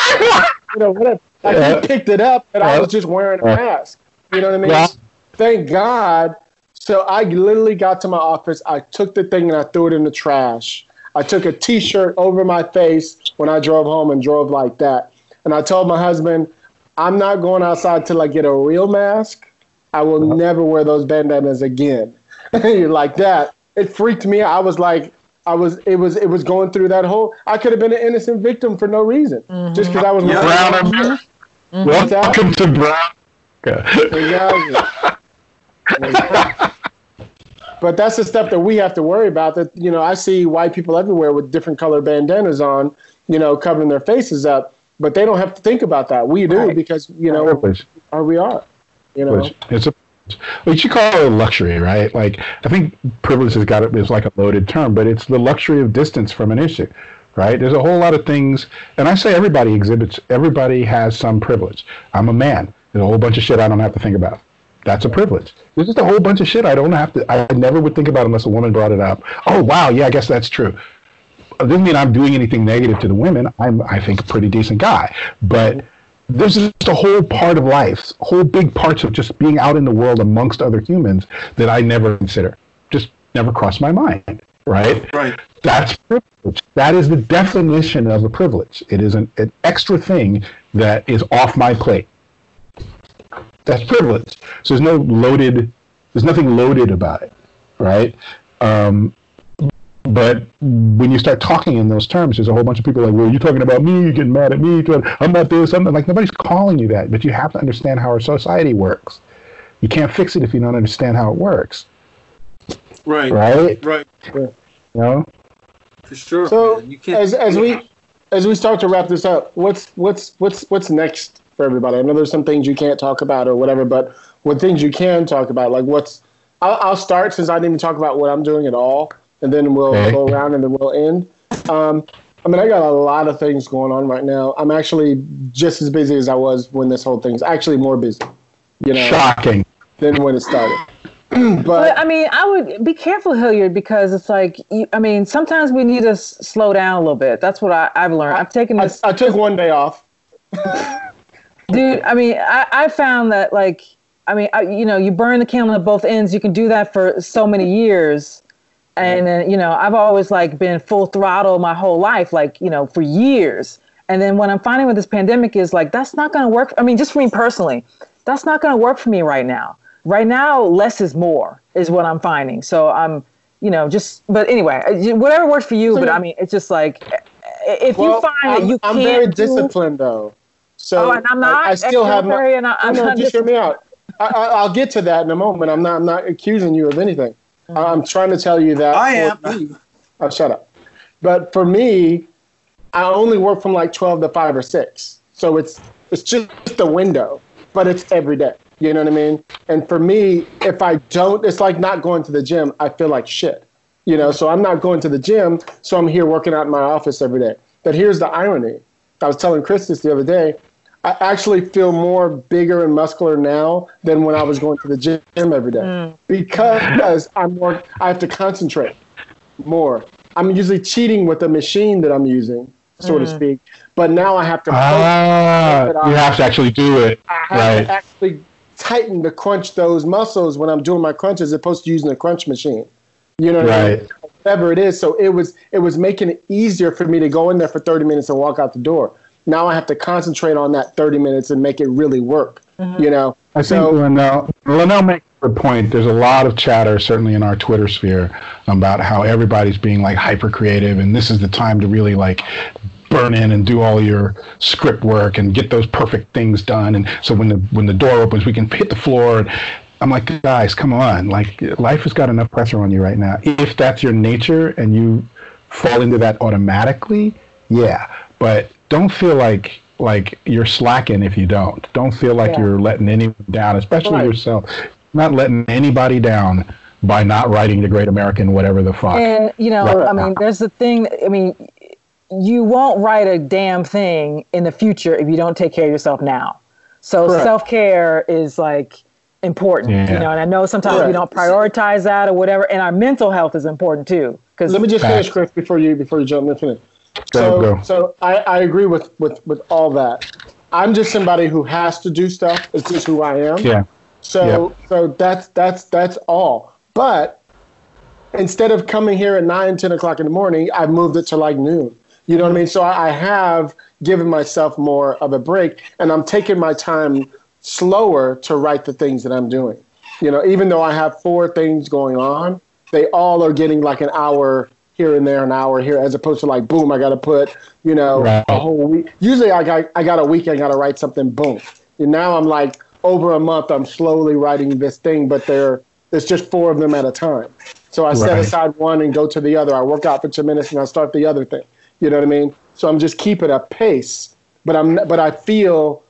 you know, whatever." Like he picked it up, and I was just wearing a mask. You know what I mean? Yeah. Thank God. So I literally got to my office. I took the thing and I threw it in the trash. I took a T-shirt over my face when I drove home and drove like that. And I told my husband, I'm not going outside till I get a real mask. I will uh-huh. never wear those bandanas again. like that. It freaked me. I was like, I was. It was. It was going through that whole. I could have been an innocent victim for no reason, mm-hmm. just because I was. Yeah. Brown mm-hmm. Welcome to Brown. exactly. But that's the stuff that we have to worry about. That you know, I see white people everywhere with different color bandanas on, you know, covering their faces up, but they don't have to think about that. We do Right. because you know, Privilege. are we are, you know. Which it's a what you call it a luxury, right? Like I think privilege has got it is like a loaded term, but it's the luxury of distance from an issue, right? There's a whole lot of things, and I say everybody exhibits, everybody has some privilege. I'm a man. There's a whole bunch of shit I don't have to think about. That's a privilege. There's just a whole bunch of shit I don't have to. I never would think about unless a woman brought it up. Oh wow, yeah, I guess that's true. It doesn't mean I'm doing anything negative to the women. I'm, I think, a pretty decent guy, but there's just a whole part of life, whole big parts of just being out in the world amongst other humans that I never consider, just never crossed my mind, right? Right. That's privilege. That is the definition of a privilege. It is an, an extra thing that is off my plate. That's privilege. So there's no loaded, there's nothing loaded about it, right? Um, but when you start talking in those terms, there's a whole bunch of people like, well, you're talking about me, you're getting mad at me, I'm not this, I'm. Like, nobody's calling you that, but you have to understand how our society works. You can't fix it if you don't understand how it works, Right. right? Right. You know? For sure. So man. You can't. as as we as we start to wrap this up, what's what's what's what's next for everybody? I know there's some things you can't talk about or whatever, but what things you can talk about, like what's I'll, I'll start since I didn't even talk about what I'm doing at all, and then we'll Okay. go around and then we'll end. Um, I mean, I got a lot of things going on right now. I'm actually just as busy as I was when this whole thing's actually more busy, you know, Shocking. than when it started. But but I mean, I would be careful, Hilliard, because it's like, you, I mean, sometimes we need to s- slow down a little bit. That's what I, I've learned. I've taken I, this, I took one day off. dude. I mean, I, I found that like, I mean, I, you know, you burn the candle at both ends. You can do that for so many years, and then uh, you know, I've always like been full throttle my whole life, like you know, for years. And then what I'm finding with this pandemic is like that's not going to work. I mean, just for me personally, that's not going to work for me right now. Right now, less is more is what I'm finding. So I'm, you know, just. But anyway, uh, whatever works for you. But I mean, it's just like if you find I'm, that you I'm very do- disciplined though. So Oh, and I'm not I, I still have my. ex-military and I- I'm no, not just hear me out. I, I, I'll get to that in a moment. I'm not. I'm not accusing you of anything. I'm trying to tell you that. I am. for me- oh, shut up. But for me, I only work from like 12 to 5 or 6. So it's it's just a window, but it's every day. You know what I mean? And for me, if I don't, it's like not going to the gym. I feel like shit. You know, so I'm not going to the gym, so I'm here working out in my office every day. But here's the irony. I was telling Chris this the other day. I actually feel more bigger and muscular now than when I was going to the gym every day because I'm more. I have to concentrate more. I'm usually cheating with the machine that I'm using, so to speak. But now I have to. Ah, you have to actually do it. I have Right. to actually tighten to crunch those muscles when I'm doing my crunches, as opposed to using a crunch machine. You know what I mean? Whatever it is. So it was it was making it easier for me to go in there for 30 minutes and walk out the door. Now I have to concentrate on that 30 minutes and make it really work. Mm-hmm. You know. I think So- Linnell, Linnell makes a good point. There's a lot of chatter, certainly in our Twitter sphere, about how everybody's being like hyper creative, and this is the time to really like burn in and do all your script work and get those perfect things done. And so when the when the door opens, we can hit the floor. And I'm like, guys, come on! Like life has got enough pressure on you right now. If that's your nature and you fall into that automatically, yeah. But don't feel like like you're slacking if you don't. Don't feel like Yeah. you're letting anyone down, especially Right. yourself. Not letting anybody down by not writing the Great American whatever the fuck. And you know, Right. I mean, there's the thing. I mean, you won't write a damn thing in the future if you don't take care of yourself now. So self care is like important, Yeah. you know. And I know sometimes we don't prioritize that or whatever. And our mental health is important too, because Let me just finish, Chris, before you before you jump in. Finish. Go, so, go. so I, I agree with, with with all that. I'm just somebody who has to do stuff. It's just who I am. yeah. So so that's that's that's all. But instead of coming here at nine, 10 o'clock in the morning, I've moved it to like noon. You know what I mean? So I, I have given myself more of a break and I'm taking my time slower to write the things that I'm doing. You know, even though I have four things going on, they all are getting like an hour here and there, an hour here, as opposed to like, boom, I got to put, you know, Right. a whole week. Usually I got, I got a week, I got to write something, boom. And now I'm like, over a month, I'm slowly writing this thing, but they're, There's just four of them at a time. So I set Right. aside one and go to the other. I work out for 10 minutes and I start the other thing. You know what I mean? So I'm just keeping a pace, but I'm but I feel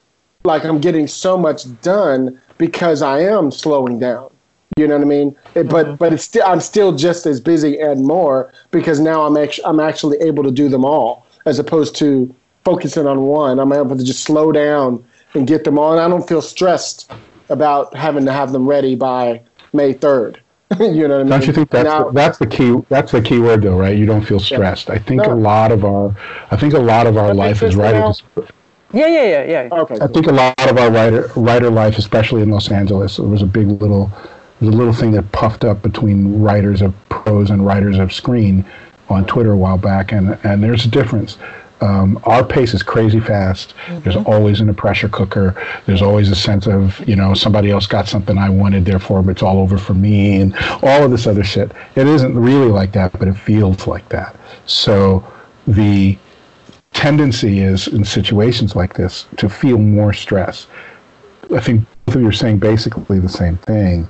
like I'm getting so much done because I am slowing down. You know what I mean? It, but mm-hmm. but it's still I'm still just as busy and more because now I'm actually I'm actually able to do them all as opposed to focusing on one. I'm able to just slow down and get them all. And I don't feel stressed about having to have them ready by May 3rd. you know what I mean? Don't you think that's Now- the, that's the key? That's the key word, though, right? You don't feel stressed. I think No. a lot of our, I think a lot of our That life is sense writers. Yeah, yeah, yeah, yeah. Okay. I think a lot of our writer writer life, especially in Los Angeles, there was a big little, there was a little thing that puffed up between writers of prose and writers of screen on Twitter a while back, and and there's a difference. Um, our pace is crazy fast. There's always in a pressure cooker. There's always a sense of you know somebody else got something I wanted, therefore it's all over for me, and all of this other shit. It isn't really like that, but it feels like that. So the tendency is in situations like this to feel more stress. I think both of you are saying basically the same thing.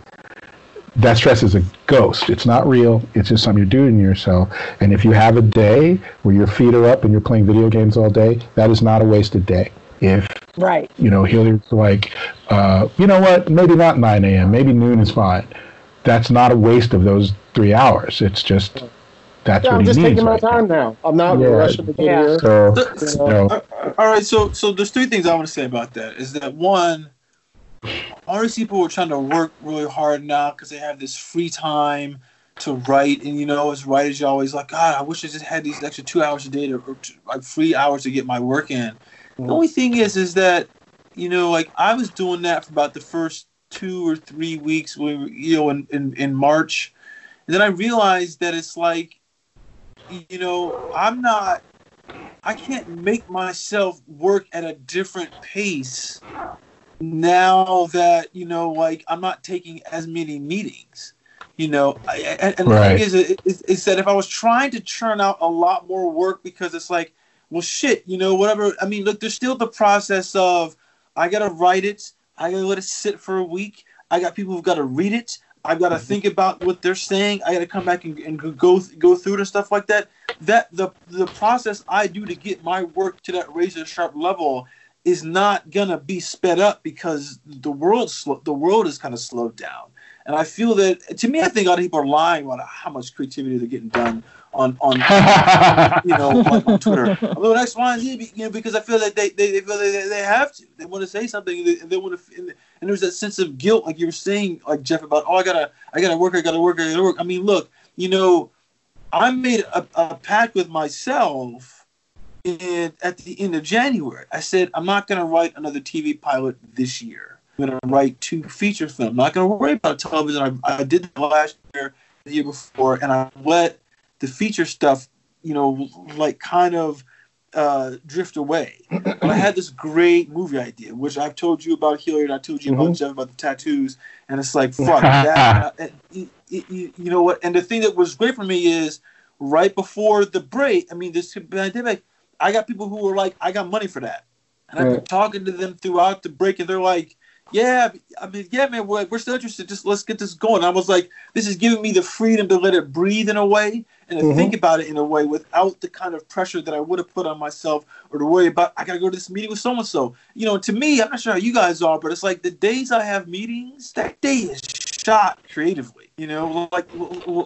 That stress is a ghost. It's not real. It's just something you're doing to yourself. And if you have a day where your feet are up and you're playing video games all day, that is not a wasted day. If Right. you know Hilliard's like, uh, you know what? Maybe not 9 a.m. Maybe noon is fine. That's not a waste of those three hours. It's just that's Yeah, what I'm he just taking my right now. time now. I'm not Yeah. rushing to get Yeah. here. So The- you know, All right, so so there's three things I want to say about that. Is that one, all these people are trying to work really hard now because they have this free time to write, and you know, as writers, you're always like, God, I wish I just had these extra two hours a day to, or t- like three hours to get my work in. The only thing is, is that you know, like I was doing that for about the first two or three weeks, we were, you know, in, in in March, and then I realized that it's like, you know, I'm not I can't make myself work at a different pace now that you know, like I'm not taking as many meetings. You know, and, and Right. the thing is, is, is that if I was trying to churn out a lot more work because it's like, well, shit, you know, whatever. I mean, look, there's still the process of I gotta write it, I gotta let it sit for a week. I got people who've got to read it. I've got to mm-hmm. think about what they're saying. I got to come back and, and go go through it and stuff like that. That the the process I do to get my work to that razor sharp level is not gonna be sped up because the world sl- the world is kind of slowed down. And I feel that to me, I think a lot of people are lying about how much creativity they're getting done on on you know on, on Twitter. Doing X, Y, and Z, you know, because I feel that they they, they feel that they, they have to. They want to say something, and they, they want to. And, and there's that sense of guilt, like you were saying, like Jeff, about oh, I gotta, I gotta work, I gotta work, I gotta work. I mean, look, you know, I made a, a pact with myself, and at the end of January, I said I'm not gonna write another TV pilot this year. I'm gonna write two feature films. I'm not gonna worry about television. I, I did that last year, the year before, and I let the feature stuff, you know, like kind of uh, drift away. But I had this great movie idea, which I've told you about and I told you about Jeff about the tattoos, and it's like fuck that. uh, you, you, you know what? And the thing that was great for me is right before the break. I mean, this pandemic, I got people who were like, "I got money for that," and I've been talking to them throughout the break, and they're like. Yeah, I mean, yeah, man, we're, we're still interested. Just let's get this going. I was like, this is giving me the freedom to let it breathe in a way and to Mhm. think about it in a way without the kind of pressure that I would have put on myself or to worry about. I got to go to this meeting with so and so. You know, to me, I'm not sure how you guys are, but it's like the days I have meetings, that day is shot creatively. You know, like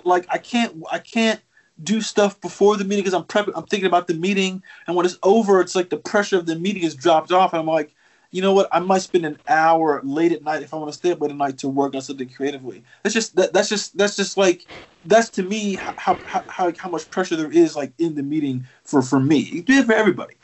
like I can't I can't do stuff before the meeting because I'm prepping. I'm thinking about the meeting, and when it's over, it's like the pressure of the meeting is dropped off, and I'm like, you know what? I might spend an hour late at night if I want to stay up late at night to work on something creatively. That's just that, that's just that's just like that's to me how, how how how much pressure there is like in the meeting for for me. You do it for everybody.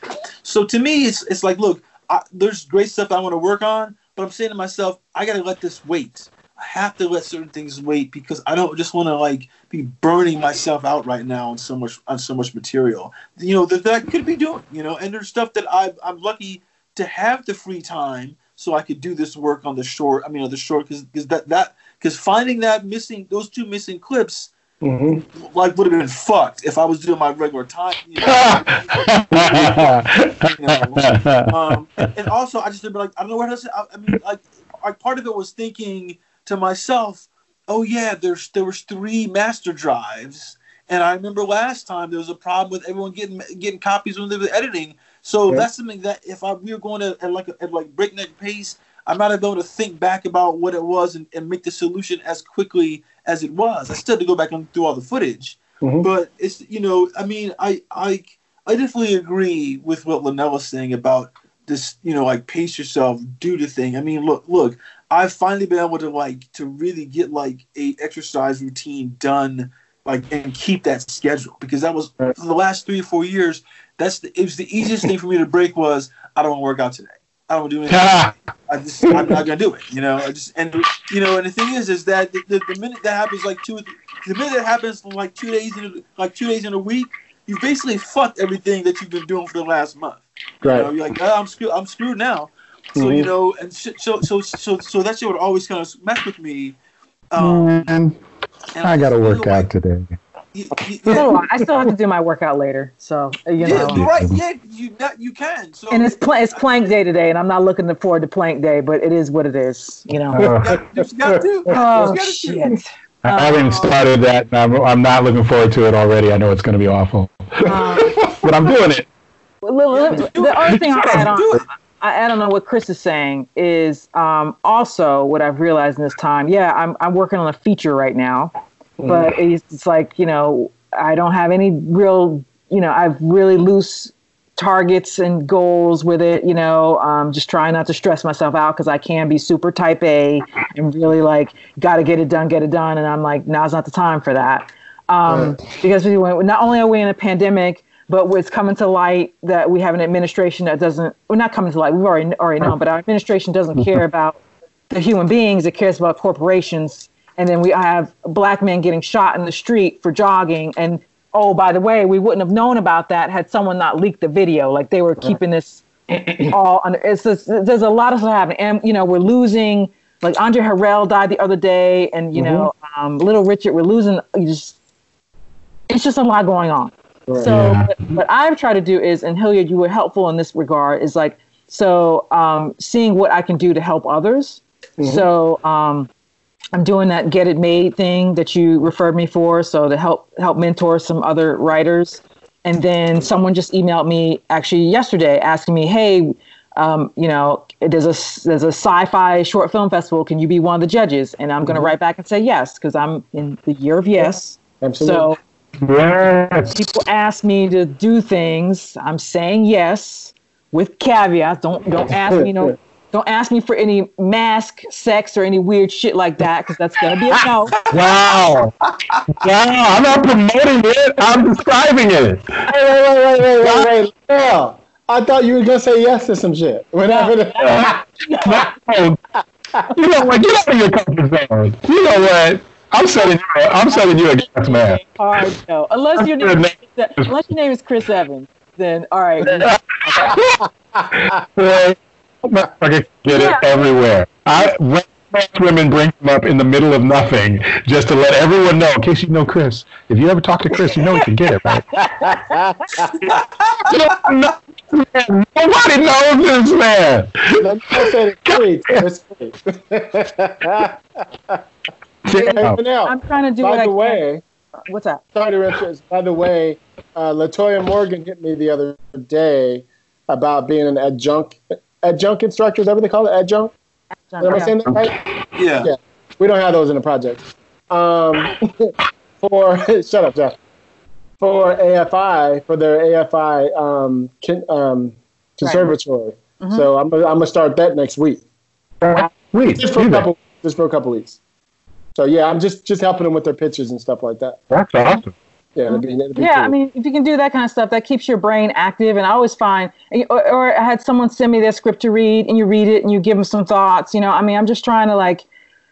So to me, it's it's like look, I, there's great stuff I want to work on, but I'm saying to myself, I got to let this wait. Have to let certain things wait because I don't just want to like be burning myself out right now on so much on so much material. You know that, that I could be doing. You know, and there's stuff that I I'm lucky to have the free time so I could do this work on the short. I mean, on the short because because that that because finding that missing those two missing clips hmm like would have been fucked if I was doing my regular time. You know? you know, um, and, and also I just been like I don't know what else. I, I mean, like, like part of it was thinking to myself, oh yeah, there's there was three master drives, and I remember last time there was a problem with everyone getting getting copies when they were editing. So Okay. that's something that if I, we were going to at like at like breakneck pace, I might have been able to think back about what it was and, and make the solution as quickly as it was. I still had to go back and through all the footage, Mhm. but it's you know I mean I I I definitely agree with what Linnell was saying about this you know like pace yourself, do the thing. I mean look look I've finally been able to like to really get like a exercise routine done like and keep that schedule because that was for the last three or four years that's the, it was the easiest thing for me to break was I don't want to work out today. I don't want to do anything. I just I'm not gonna do it. You know, I just and you know, and the thing is, is that the, the, the minute that happens, like two, the minute that happens, like two days in, a, like two days in a week, you basically fucked everything that you've been doing for the last month. You know, Right. you're like, oh, I'm screwed. I'm screwed now. So you Mhm. know, and sh- so so so so that shit would always kind of mess with me. Um, Man, and I got to feel work like out today. you- you- yeah, I. I still have to do my workout later. So you yeah, know. right. Yeah, you that you can. So And it's pl- it's plank day today, and I'm not looking forward to plank day, but it is what it is, you know. Uh, you got to. oh You gotta do. shit! I haven't started that, and I'm, I'm not looking forward to it already. I know it's going to be awful, Um, but I'm doing it. Well, li- li- the other thing I'll add on. I add on to what Chris is saying is um, also what I've realized in this time. Yeah, I'm I'm working on a feature right now, but it's, it's like you know I don't have any real you know I've really loose targets and goals with it. You know, um, just trying not to stress myself out because I can be super type A and really like got to get it done, get it done, and I'm like now's not the time for that. Um, Because we went, not only are we in a pandemic, but what's coming to light that we have an administration that doesn't, well, not coming to light, we've already, already known, but our administration doesn't care about the human beings, it cares about corporations. And then we have black men getting shot in the street for jogging. And oh, by the way, we wouldn't have known about that had someone not leaked the video. Like they were keeping this all under. It's just, there's a lot of stuff happening, and you know we're losing. Like Andre Harrell died the other day, and you know um, Little Richard. We're losing. You just, it's just a lot going on. Right. So Yeah. what, what I've tried to do is, and Hilliard, you were helpful in this regard, is like so um, seeing what I can do to help others. So um, I'm doing that get it made thing that you referred me for, so to help help mentor some other writers. And then someone just emailed me actually yesterday asking me, hey. Um, you know, there's a there's a sci-fi short film festival. Can you be one of the judges? And I'm going to write back and say yes because I'm in the year of yes. Absolutely. So Yes. people ask me to do things, I'm saying yes with caveats. Don't don't ask me no don't ask me for any mask, sex, or any weird shit like that because that's gonna be a no. Wow. wow. I'm not promoting it. I'm describing it. Wait, wait, wait, wait, wait, wait, wait. Yeah. I thought you were gonna say yes to some shit. Whatever. the- No. You know what? Get out of your comfort zone. You know what? I'm setting you. I'm setting you against man. Hard no. Unless your name is, unless your name is Chris Evans, then all right. Right? Motherfucker get Yeah. it everywhere. I when most women bring him up in the middle of nothing just to let everyone know. In case you know Chris, if you ever talk to Chris, you know he can get it right. You don't know this man. Nobody knows this man. Let me just say it straight. It's straight. Hey, Damn. Vanell, I'm trying to do by what I the can. way, What's that? sorry to interrupt. By the way, uh, Latoya Morgan hit me the other day about being an adjunct adjunct instructor. Is that what they call it? Adjunct? Am I saying that right? Yeah. Yeah. We don't have those in the project. Um, for shut up, Jeff. For AFI, for their AFI um, kin, um, conservatory. Mhm. So I'm gonna, I'm gonna start that next week. Sweet. Just for a couple, just for a couple weeks. So yeah, I'm just just helping them with their pitches and stuff like that. That's awesome. Yeah, it'd be, it'd be Yeah, cool. I mean, if you can do that kind of stuff, that keeps your brain active. And I always find, or, or I had someone send me their script to read, and you read it, and you give them some thoughts. You know, I mean, I'm just trying to like,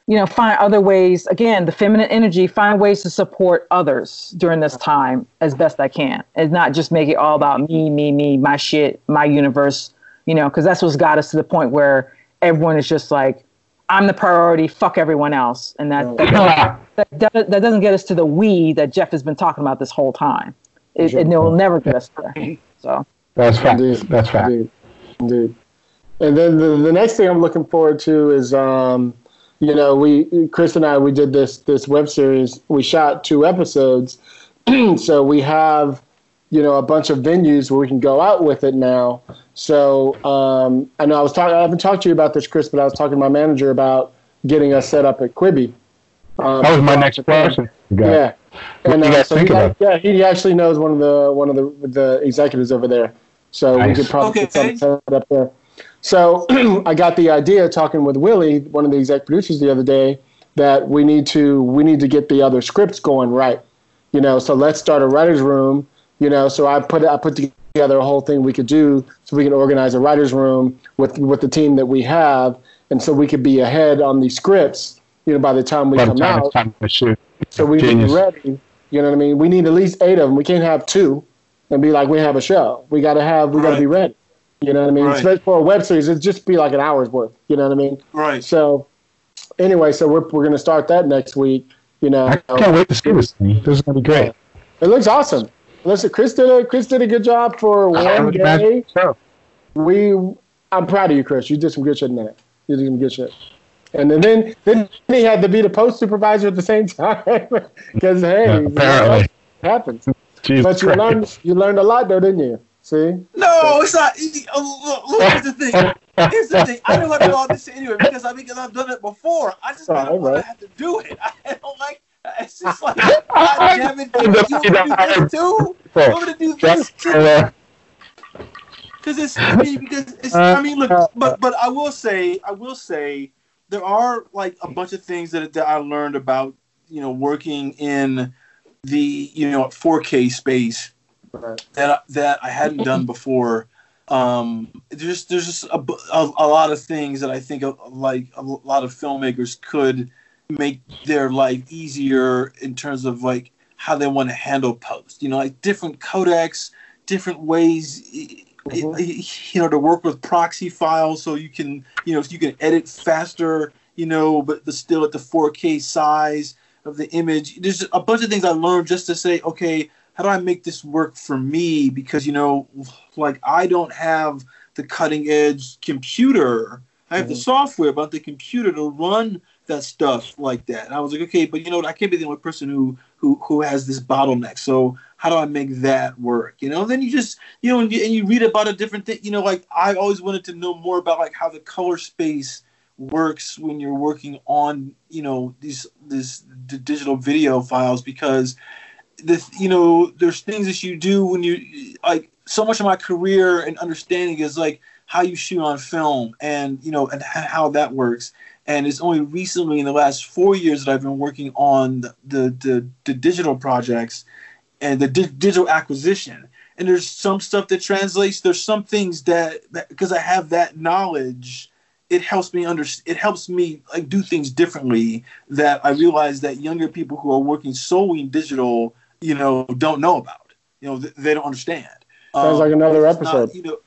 you know, find other ways. Again, the feminine energy, find ways to support others during this time as best I can, and not just make it all about me, me, me, my shit, my universe. You know, because that's what's got us to the point where everyone is just like, I'm the priority. Fuck everyone else, and that, that that, that, that doesn't get us to the we that Jeff has been talking about this whole time. It, it will never get us there. So That's fact. Indeed. That's fact. Indeed. Indeed. And then the, the next thing I'm looking forward to is um, you know, we Chris and I we did this this web series. We shot two episodes, so we have you know a bunch of venues where we can go out with it now. So um, I know I was talking. I haven't talked to you about this, Chris, but I was talking to my manager about getting us set up at Quibi. Um, that was my next question. Yeah, and uh, so he, yeah, he actually knows one of the one of the the executives over there, so nice. we could probably okay. get something set up there. So I got the idea talking with Willie, one of the exec producers, the other day, that we need to we need to get the other scripts going right. You know, so let's start a writers' room. You know, so I put I put together a whole thing we could do so we can organize a writers' room with with the team that we have, and so we could be ahead on these scripts. You know, by the time we by come time out, time so we can be ready. You know what I mean? We need at least eight of them. We can't have two and be like we have a show. We got to have we got to be ready. You know what I mean? Right. For a web series, it'd just be like an hour's worth. You know what I mean? Right. So, anyway, so we're we're gonna start that next week. You know, I can't wait to see this thing. This is gonna be great. It looks awesome. Listen, Chris did a Chris did a good job for one day. We, I'm proud of you, Chris. You did some good shit in that. You did some good shit. And then then, then he had to be the post supervisor at the same time because hey, yeah, apparently happens. Jesus but you Christ. learned you learned a lot though, didn't you? See? No, it's not. Oh, look, look, here's the thing. Here's the thing. I know how to do all this anyway because I because I've done it before. I just don't want to have to do it. I don't like. It's just like, God damn it, you want me to do this too? You want me to do this too? Because it's, I mean, because it's, I mean, look, but but I will say, I will say, there are like a bunch of things that that I learned about, you know, working in the you know 4K space right. that that I hadn't done before. Um, there's there's just a, a, a, lot of things that I think of, like a lot of filmmakers could make their life easier in terms of like how they want to handle post. You know, like different codecs, different ways. Mm-hmm. You know, to work with proxy files, so you can, you know, you can edit faster. You know, but, but still at the 4K size of the image. There's a bunch of things I learned just to say, okay, how do I make this work for me? Because you know, like I don't have the cutting edge computer. I have mm-hmm. the software, but the computer to run that stuff like that. And I was like, okay, but you know, I can't be the only person who who who has this bottleneck. So how do I make that work? You know, then you just you know, and you, and you read about a different thing. You know, like I always wanted to know more about like how the color space works when you're working on you know these these digital video files because the you know there's things that you do when you like so much of my career and understanding is like how you shoot on film and you know and how that works and it's only recently in the last four years that I've been working on the the, the, digital projects and the di- digital acquisition and there's some stuff that translates there's some things that because I have that knowledge it helps me under it helps me like do things differently that I realize that younger people who are working solely in digital you know, don't know about. You know, they, they don't understand. Sounds um, like another episode. Not, you know,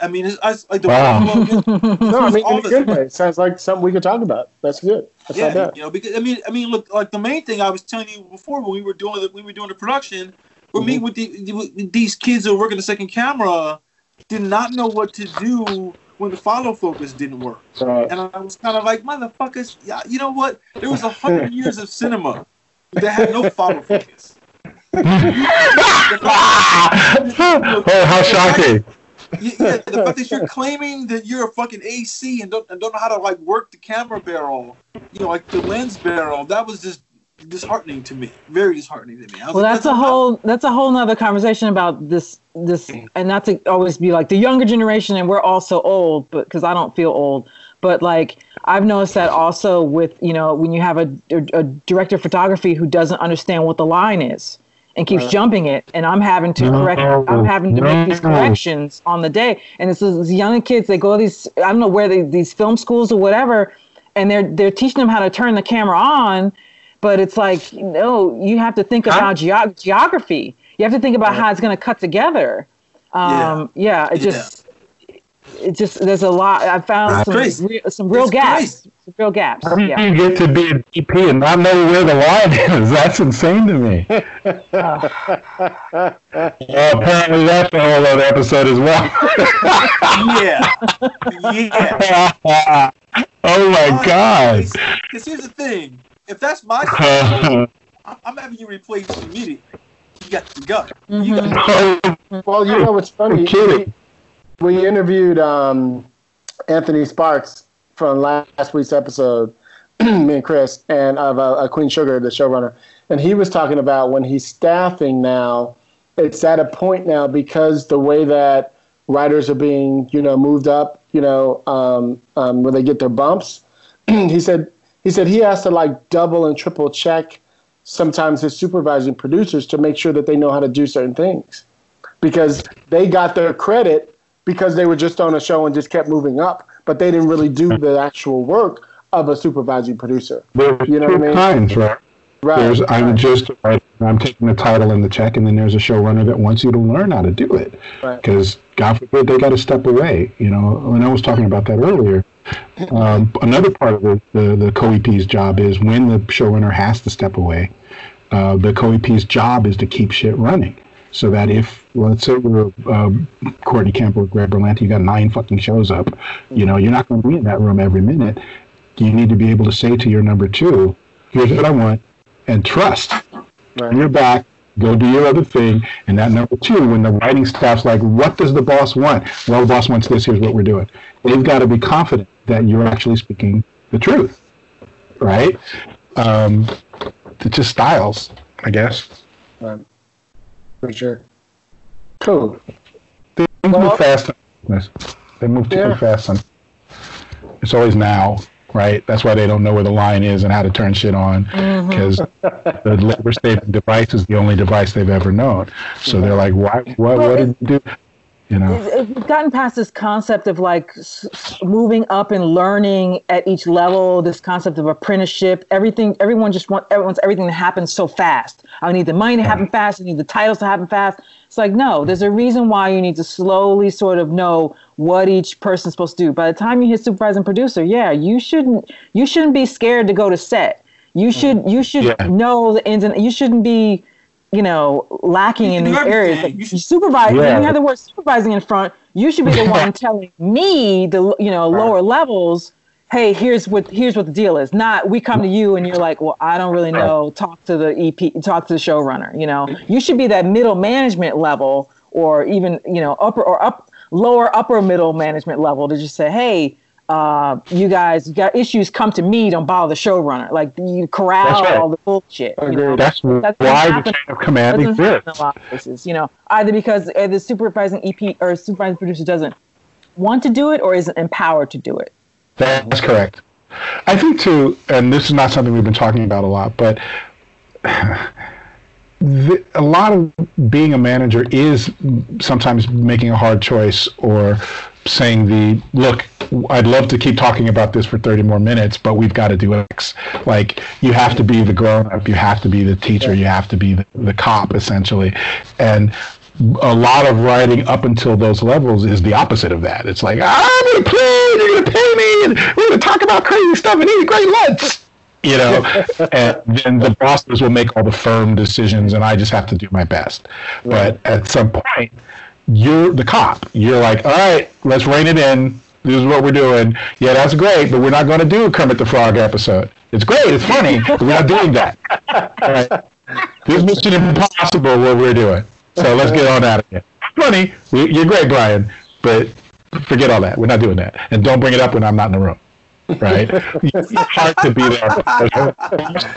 I mean, it's, it's like the wow. no, I mean, in a good way. It sounds like something we could talk about. That's good. That's yeah, not bad. you know, because I mean, I mean, look, like the main thing I was telling you before when we were doing the, we were doing the production, we're mm-hmm. meeting with, the, with these kids who are working the second camera, did not know what to do when the follow focus didn't work, right. and I was kind of like, motherfuckers, yeah, you know what? There was a hundred years of cinema that had no follow focus oh, how shocking! Yeah, the fact that you're claiming that you're a fucking AC and don't, and don't know how to like work the camera barrel, you know, like the lens barrel, that was just disheartening to me. Very disheartening to me. Well, like, that's, that's, a whole about. that's a whole nother conversation about this this, and not to always be like the younger generation, and we're all so old, but because I don't feel old, but like I've noticed that also with you know when you have a, a, a director of photography who doesn't understand what the line is and keeps jumping it and i'm having to correct i'm having to make these corrections on the day. And it's these young kids they go to these i don't know where they, these film schools or whatever and they're they're teaching them how to turn the camera on but it's like no you have to think about ge- geography. You have to think about how it's going to cut together. Um, yeah. yeah it just it just there's a lot i found some, re- some real it's gaps. crazy real gaps. How do yeah. you get to be a DP and not know where the line is? That's insane to me. well, apparently that's a whole other episode as well. yeah. Yeah. Oh my god! Because here's the thing: if that's my, situation, I'm, I'm having you replaced immediately. You got the gut. You got Well, you know what's funny? I'm kidding. We, we interviewed um, Anthony Sparks from last week's episode, me and Chris, and of uh, Queen Sugar, the showrunner, and he was talking about when he's staffing now. It's at a point now because the way that writers are being, you know, moved up, you know, um, um, when they get their bumps. he said he said he has to like double and triple check sometimes his supervising producers to make sure that they know how to do certain things because they got their credit because they were just on a show and just kept moving up, but they didn't really do the actual work of a supervising producer. There's You know two what I mean? kinds, right? Right. There's I'm right. just I'm taking the title and the check, and then there's a showrunner that wants you to learn how to do it. Right. Because God forbid they got to step away. You know, when I was talking about that earlier. Um, another part of the, the, the co-EP's job is when the showrunner has to step away, uh, the co-EP's job is to keep shit running. So that if, let's say we're um, Courtney Campbell, Greg Berlanti, you got nine fucking shows up, you know, you're not going to be in that room every minute. You need to be able to say to your number two, here's what I want, and trust. Right. On your back, go do your other thing. And that number two, when the writing staff's like, what does the boss want? Well, the boss wants this, here's what we're doing. They've got to be confident that you're actually speaking the truth, right? Um, it's just styles, I guess. Right. For sure. Cool. Things Well- move fast. They move too Yeah. fast. On, it's always now, right? That's why they don't know where the line is and how to turn shit on mm-hmm. because the labor saving device is the only device they've ever known. So they're like, why? What? Well, what did you do? You know. It's- We've gotten past this concept of like moving up and learning at each level. This concept of apprenticeship. Everything. Everyone just want. Everyone's everything to happen so fast. I need the money to happen fast. I need the titles to happen fast. It's like no. There's a reason why you need to slowly sort of know what each person's supposed to do. By the time you hit supervisor and producer, yeah, you shouldn't. You shouldn't be scared to go to set. You should. Mm-hmm. You should Yeah. know the ins and. You shouldn't be. You know, lacking You in these areas. everything. Like, You should- supervise. Yeah. When you have the word supervising in front, you should be the one telling me the you know lower levels. Hey, here's what here's what the deal is. Not we come to you and you're like, well, I don't really know. Talk to the EP, talk to the showrunner. You know, you should be that middle management level, or even you know upper or up lower upper middle management level to just say, hey. Uh, you guys got issues. Come to me. Don't bother the showrunner. Like you corral right. all the bullshit. You know? That's That doesn't why the chain of command exists. in a lot of places. You know, either because uh, the supervising EP or supervising producer doesn't want to do it or isn't empowered to do it. That's correct. I think too, and this is not something we've been talking about a lot, but the, a lot of being a manager is sometimes making a hard choice or saying the look i'd love to keep talking about this for 30 more minutes but we've got to do x. Like you have to be the grown up you have to be the teacher you have to be the, the cop essentially. And a lot of writing up until those levels is the opposite of that. It's like ah, i'm gonna play you're gonna pay me and we're gonna talk about crazy stuff and eat great lunch. You know, and then the bosses will make all the firm decisions, and I just have to do my best. But at some point, you're the cop. You're like, all right, let's rein it in. This is what we're doing. Yeah, that's great, but we're not going to do a Kermit the Frog episode. It's great, it's funny, but we're not doing that. All right. This is Mission Impossible what we're doing. So let's get on out of here. Funny, you're great, Brian, but forget all that. We're not doing that, and don't bring it up when I'm not in the room right? it's hard to be there.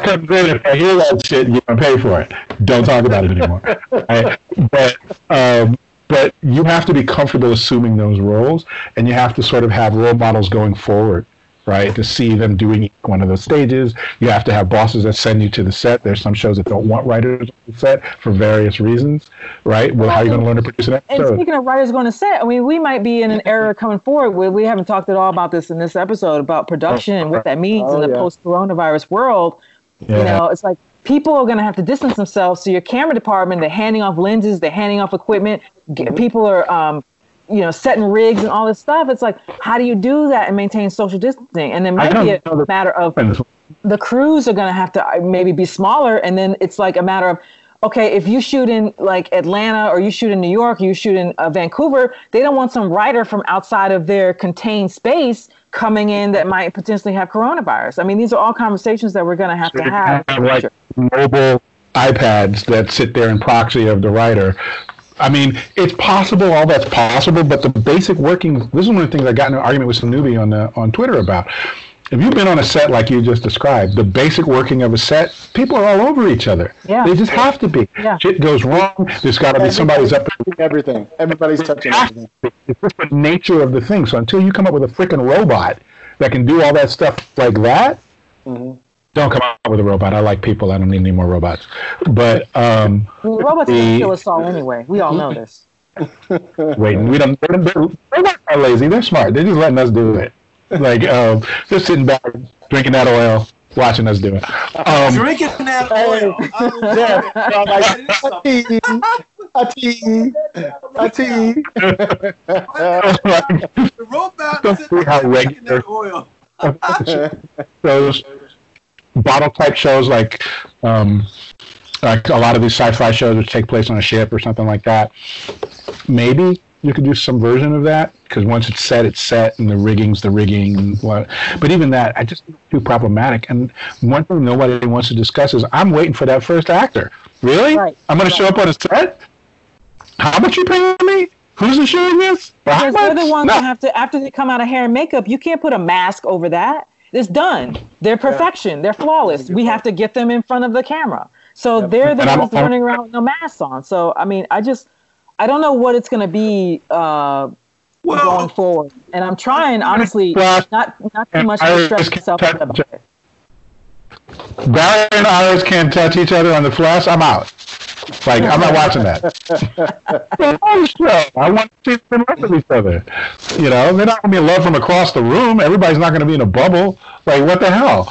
If I hear that shit, you're gonna pay for it. Don't talk about it anymore. Right? But um, but you have to be comfortable assuming those roles, and you have to sort of have role models going forward, right? To see them doing one of those stages. You have to have bosses that send you to the set. There's some shows that don't want writers on the set for various reasons, right? Well, how are you going to learn to produce an episode And episode? speaking of writers going to set, I mean, we might be in an era coming forward where we haven't talked at all about this in this episode about production and what that means Oh, in the oh, yeah. post-coronavirus world. You know, it's like people are going to have to distance themselves. So your camera department, they're handing off lenses, they're handing off equipment. G- People are, um, you know, setting rigs and all this stuff. It's like, how do you do that and maintain social distancing? And it might be a the- matter of the crews are going to have to uh, maybe be smaller and then it's like a matter of okay, if you shoot in like Atlanta or you shoot in New York, or you shoot in uh, Vancouver, they don't want some writer from outside of their contained space coming in that might potentially have coronavirus. I mean, these are all conversations that we're going to have to have. have like mobile iPads that sit there in proxy of the writer. I mean, it's possible, all that's possible, but the basic working. This is one of the things I got in an argument with some newbie on the, on Twitter about. If you've been on a set like you just described, the basic working of a set, people are all over each other. Yeah. They just have to be. Yeah. Shit goes wrong. There's got to be somebody's up. Touching everything. Everybody's touching everything. It's just the nature of the thing. So until you come up with a freaking robot that can do all that stuff like that, Mhm. don't come up with a robot. I like people. I don't need any more robots. But um, Well, robots The- can kill us all anyway. We all know this. wait, we don't. They're, they're, they're not lazy. They're smart. They're just letting us do it. Like um, just sitting back, drinking that oil, watching us do it. Um, Drinking that oil. I love Yeah. I'm like, That is something. a tea, a tea, a tea. The robot Don't is see how drinking regular- that oil. those bottle type shows like um, like a lot of these sci-fi shows which take place on a ship or something like that maybe you could do some version of that because once it's set it's set and the rigging's the rigging and what but even that i just think too problematic and one thing nobody wants to discuss is i'm waiting for that first actor really Right. i'm going to show up on a set how much you paying me who's the shooting this Because they're the ones No. that have to, after they come out of hair and makeup, you can't put a mask over that. It's done. They're perfection. They're flawless. We have to get them in front of the camera. So they're the And I'm- ones running around with no masks on. So, I mean, I just, I don't know what it's going to be uh, going forward. And I'm trying, honestly, not not too much to stress myself out about it. Barry and Iris can't touch each other on the flesh. I'm out. Like I'm not watching that. I want to see them love with each other. You know, they're not going to be in love from across the room. Everybody's not going to be in a bubble. Like what the hell?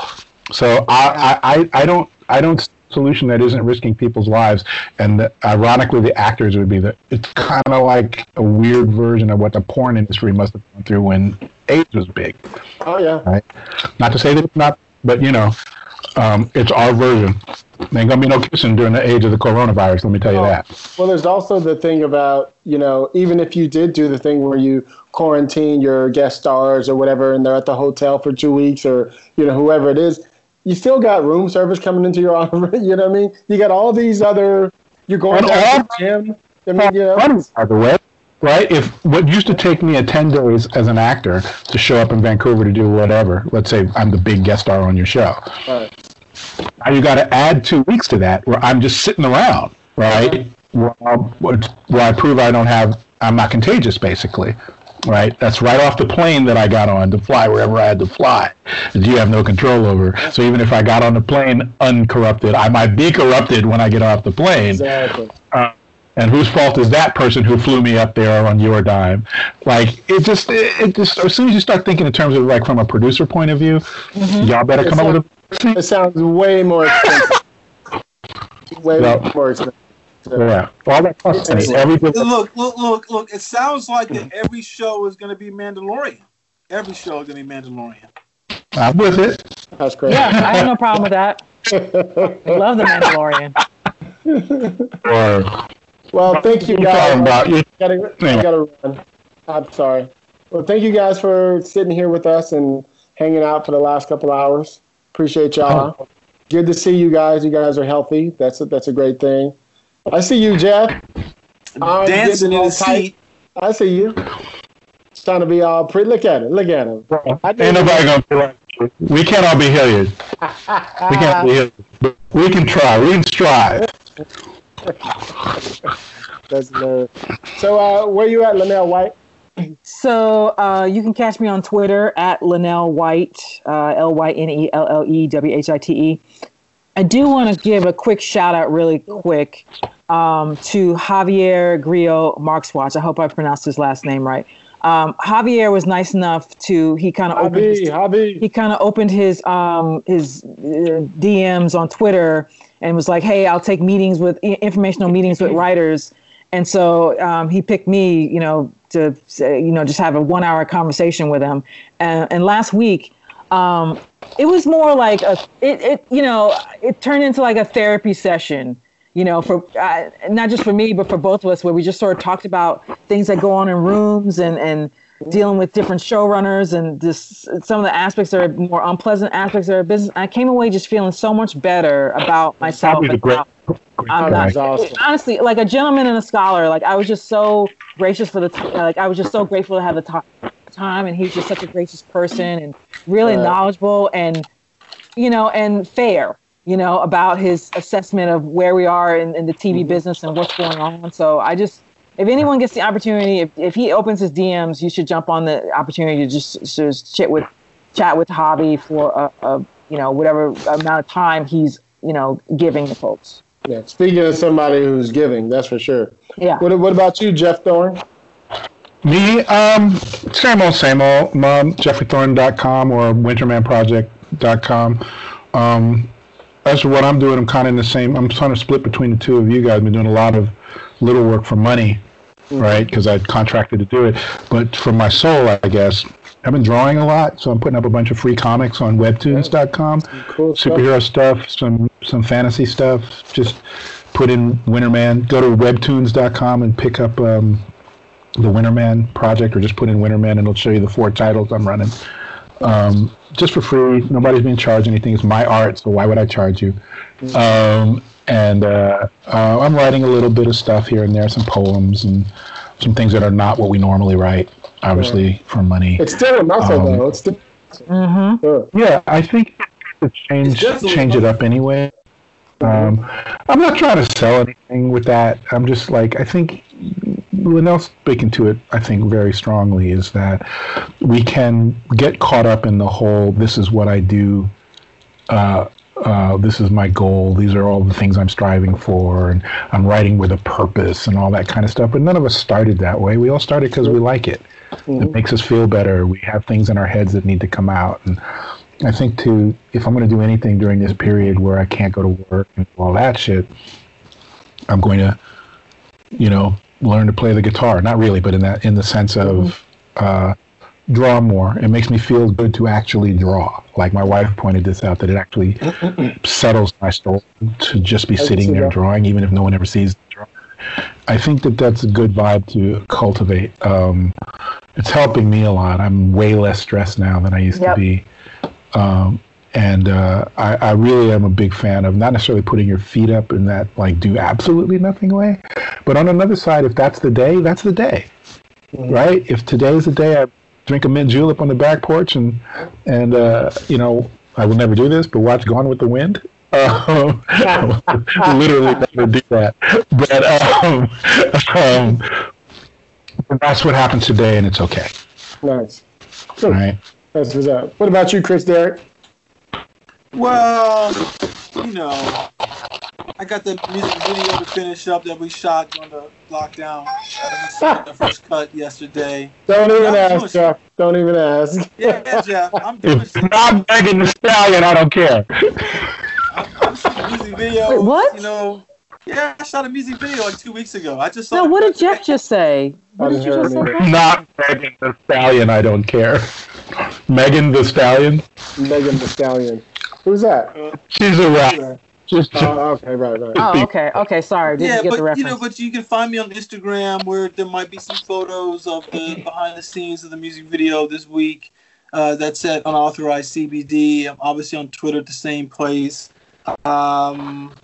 So I, I, I, I don't, I don't solution that isn't risking people's lives. And the, ironically, the actors would be the. It's kind of like a weird version of what the porn industry must have gone through when AIDS was big. Oh yeah. Right? Not to say that it's not, but you know, um, it's our version. There ain't gonna be no kissing during the age of the coronavirus. Let me tell you Oh. that. Well, there's also the thing about, you know, even if you did do the thing where you quarantine your guest stars or whatever and they're at the hotel for two weeks or, you know, whoever it is, you still got room service coming into your office. You know what I mean? You got all these other, you're going to the gym. I mean, you know, Funny, by the way, right? If what used to take me a ten days as an actor to show up in Vancouver to do whatever, let's say I'm the big guest star on your show. Right. Now you got to add two weeks to that, where I'm just sitting around, right? Uh-huh. Where, where I prove I don't have, I'm not contagious, basically. Right, that's right off the plane that I got on to fly wherever I had to fly. That you have no control over. So even if I got on the plane uncorrupted, I might be corrupted when I get off the plane. exactly. Uh, and whose fault is that person who flew me up there on your dime? Like it just, it, it just. As soon as you start thinking in terms of like from a producer point of view, y'all better come up with a. It sounds way more expensive. way No. more expensive. Yeah, all that costs money. Every look, look, look, look. It sounds like that every show is going to be Mandalorian. Every show is going to be Mandalorian. I'm with it. That's crazy. Yeah, I have no problem with that. I Love the Mandalorian. Or Well, thank you you guys. talking about you? gotta, I gotta run. I'm sorry. Well, thank you guys for sitting here with us and hanging out for the last couple hours. Appreciate y'all. Oh. Good to see you guys. You guys are healthy. That's a, that's a great thing. I see you, Jeff. I'm Dancing in all the seat. I see you. It's trying to be all pretty. Look at it. Look at him. I Ain't nobody gonna be like you. We can't all be Hilliard. We can't be Hilliard. But We can try. We can strive. That's hilarious. So, uh, where you at, Lynelle White? So uh, you can catch me on Twitter at Lynelle White, uh, L Y N E L L E W H I T E. I do want to give a quick shout out, really quick, um, to Javier Grillo Marxuach. I hope I pronounced his last name right. Um, Javier was nice enough to he kind of opened his he kind of opened his um his uh, DMs on Twitter and was like, "Hey, I'll take meetings with informational meetings with writers." And so um, he picked me, you know, to you know just have a one hour conversation with him. And, and last week, um, it was more like a it, it you know it turned into like a therapy session. you know, for uh, not just for me, but for both of us, where we just sort of talked about things that go on in rooms and and dealing with different showrunners and just some of the aspects that are more unpleasant aspects of our business. I came away just feeling so much better about myself. Probably the great, great I'm not, awesome. honestly like a gentleman and a scholar. Like I was just so gracious for the t- like I was just so grateful to have the t- time, and he's just such a gracious person and really Right. knowledgeable and you know and fair. You know about his assessment of where we are in, in the TV mm-hmm. business and what's going on. So I just if anyone gets the opportunity, if, if he opens his DMs, you should jump on the opportunity to just, just chat with chat with Javi for a, a you know whatever amount of time he's you know giving the folks. Yeah. Speaking of somebody who's giving, that's for sure. Yeah. What, what about you, Jeff Thorne? Me, um, same old, same old. Um, JeffreyThorne.com or WintermanProject.com. Um, as for what I'm doing, I'm kind of in the same. I'm trying to split between the two of you guys. I've been doing a lot of little work for money, right? Because I contracted to do it. But for my soul, I guess, I've been drawing a lot. So I'm putting up a bunch of free comics on Webtoons.com. Cool stuff. superhero stuff, some some fantasy stuff. Just put in Winterman. Go to webtoons.com and pick up um, the Winterman project, or just put in Winterman, and it'll show you the four titles I'm running. Um, just for free. Nobody's being charged anything. It's my art, so why would I charge you? Um, and uh, uh, I'm writing a little bit of stuff here and there, some poems and some things that are not what we normally write, obviously for money. It's still a muscle, Um, though. It's still. Mm-hmm. Sure. Yeah, I think to change definitely change it up anyway. Um, I'm not trying to sell anything with that. I'm just like I think Lynelle's speaking to it. I think very strongly is that we can get caught up in the whole "this is what I do," uh, uh, "this is my goal," "these are all the things I'm striving for," and I'm writing with a purpose and all that kind of stuff. But none of us started that way. We all started because we like it. It makes us feel better. We have things in our heads that need to come out, and I think to if I'm going to do anything during this period where I can't go to work and all that shit, I'm going to, you know, learn to play the guitar. Not really, but in that in the sense of uh, draw more. It makes me feel good to actually draw. Like my wife pointed this out that it actually settles my soul to just be sitting there drawing, even if no one ever sees the drawing. I think that that's a good vibe to cultivate. Um, it's helping me a lot. I'm way less stressed now than I used Yep. to be. Um, and uh, I, I really am a big fan of not necessarily putting your feet up in that like do absolutely nothing way, but on another side, if that's the day, that's the day, right? If today is the day I drink a mint julep on the back porch and and uh, you know I will never do this, but watch Gone with the Wind. Um, literally never do that, but um, um, that's what happens today, and it's okay, Nice. Cool. right? That's what's. What about you, Chris Derrick? Well, you know, I got the music video to finish up that we shot during the lockdown. the first cut yesterday. Don't even I'm ask, Jeff. Don't even ask. Yeah, yeah, Jeff. I'm doing If shit. not Megan Thee Stallion, I don't care. I'm, I'm shooting a music video. Wait, what? You know, yeah, I shot a music video like two weeks ago. I just saw. No, what did Jeff just say? What did you just say? Not Megan Thee Stallion, I don't care. Megan Thee Stallion, Megan Thee Stallion. Who's that? she's a rap. She's just, Oh, okay, right, right. Oh, okay, okay. Sorry, didn't yeah, get but the reference. you know, but you can find me on Instagram where there might be some photos of the behind the scenes of the music video this week. Uh, that's at unauthorized CBD. I'm obviously on Twitter at the same place. Um,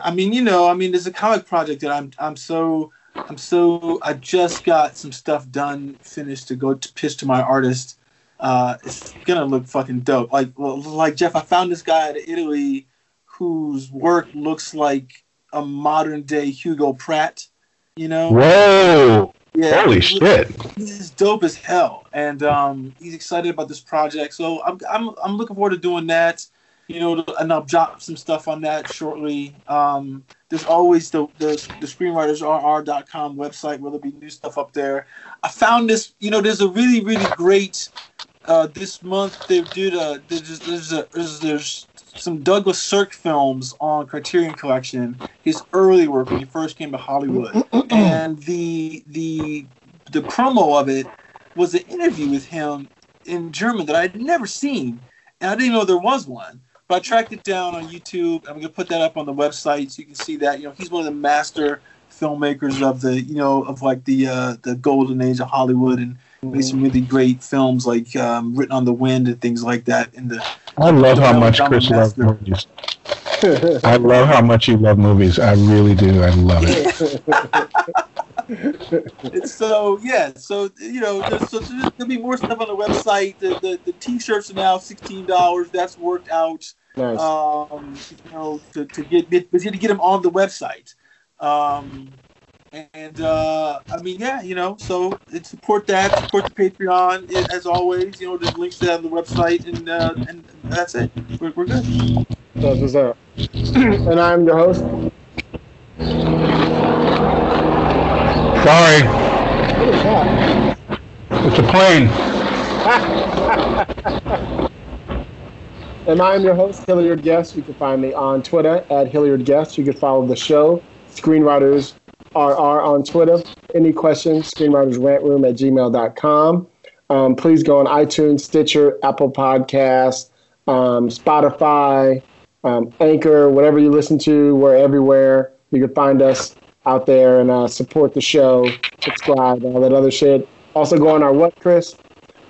I mean, you know, I mean, there's a comic project that I'm I'm so I'm so I just got some stuff done, finished to go to pitch to my artist. Uh, it's gonna look fucking dope. Like well, like Jeff, I found this guy out of Italy whose work looks like a modern day Hugo Pratt. You know, whoa, yeah, holy shit. He's dope as hell, and um, he's excited about this project. So I'm, I'm I'm looking forward to doing that. You know, and I'll drop some stuff on that shortly. Um, there's always the the, the screenwritersrr.com website where there'll be new stuff up there. I found this. You know, there's a really really great. Uh, this month they did a there's there's a, there's, there's some Douglas Sirk films on Criterion Collection. His early work when he first came to Hollywood, and the the the promo of it was an interview with him in German that I had never seen, and I didn't know there was one. But I tracked it down on YouTube. I'm gonna put that up on the website so you can see that. You know, he's one of the master filmmakers of the you know of like the uh, the golden age of Hollywood and made some really great films like um, Written on the Wind and things like that. In the I love how much Chris loves movies. I love how much you love movies. I really do. I love it. So yeah, so you know, there's, so there's gonna be more stuff on the website. The the, the t-shirts are now sixteen dollars. That's worked out. Nice. um, you know, to, to get get, to get them on the website. Um, and uh, I mean, yeah, you know, so it support that, support the Patreon i- as always. You know, there's links to that on the website, and uh, and that's it. We're, we're good. That's what's up. and I'm your host. Sorry, What is that? it's a plane. And I'm your host, Hilliard Guest. You can find me on Twitter at Hilliard Guest. You can follow the show, Screenwriters RR on Twitter. Any questions, screenwritersrantroom at gmail.com. Um, please go on iTunes, Stitcher, Apple Podcasts, um, Spotify, um, Anchor, whatever you listen to, we're everywhere. You can find us out there and uh, support the show, subscribe, all that other shit. Also go on our what, Chris?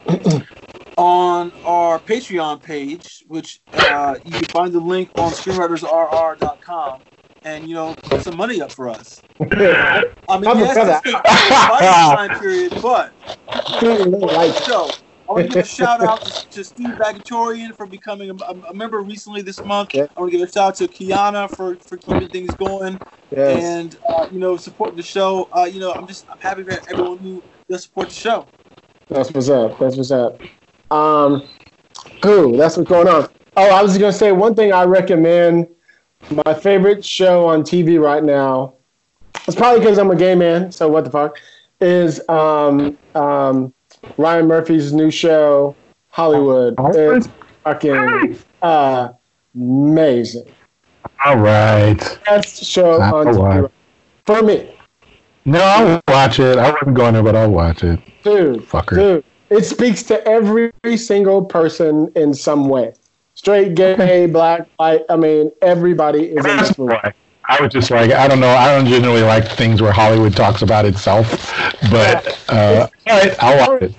On our Patreon page, which uh, you can find the link on screenwritersrr.com, and you know, put some money up for us. I mean, I'm yes, gonna- it's time period, but like, So, I want to give a shout out to, to Steve Bagatorian for becoming a, a member recently this month. Yeah. I want to give a shout out to Kiana for, for keeping things going yes. and uh, you know supporting the show. Uh, you know, I'm just I'm happy for everyone who does support the show. That's what's up. That's what's up. Um, cool. That's what's going on. Oh, I was gonna say one thing. I recommend my favorite show on TV right now. It's probably because I'm a gay man. So what the fuck is um, um, Ryan Murphy's new show, Hollywood. It's fucking uh, amazing. All right. Best show on TV right- for me, No, I'll watch it. I wasn't going there, but I'll watch it. dude. Fucker. Dude, it speaks to every single person in some way. Straight, gay, black, white. I mean, everybody is in this movie. I was just like, I don't know. I don't generally like things where Hollywood talks about itself, but uh, all right, I'll watch it.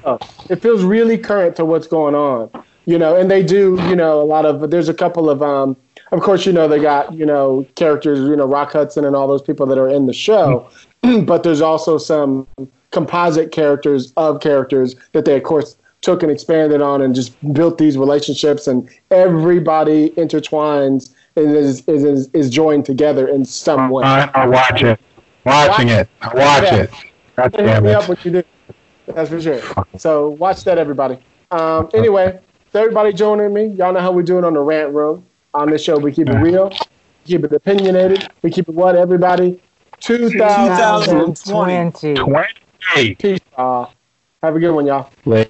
It feels really current to what's going on, you know. And they do, you know, a lot of. There's a couple of, um, of course, you know, they got, you know, characters, you know, Rock Hudson and all those people that are in the show, but there's also some composite characters of characters that they, of course, took and expanded on and just built these relationships, and everybody intertwines and is is is, is joined together in some way. Fine, I'll watch it. Watching it. I'll watch Yeah. it. God Hit damn me up it. when you do. That's for sure. So watch that, everybody. Um, anyway, so everybody joining me. Y'all know how we do it on the rant room. On this show, we keep it real, keep it opinionated. We keep it what, everybody? 2000. 2020. 20. 20. Peace. Uh, have a good one, y'all. Later.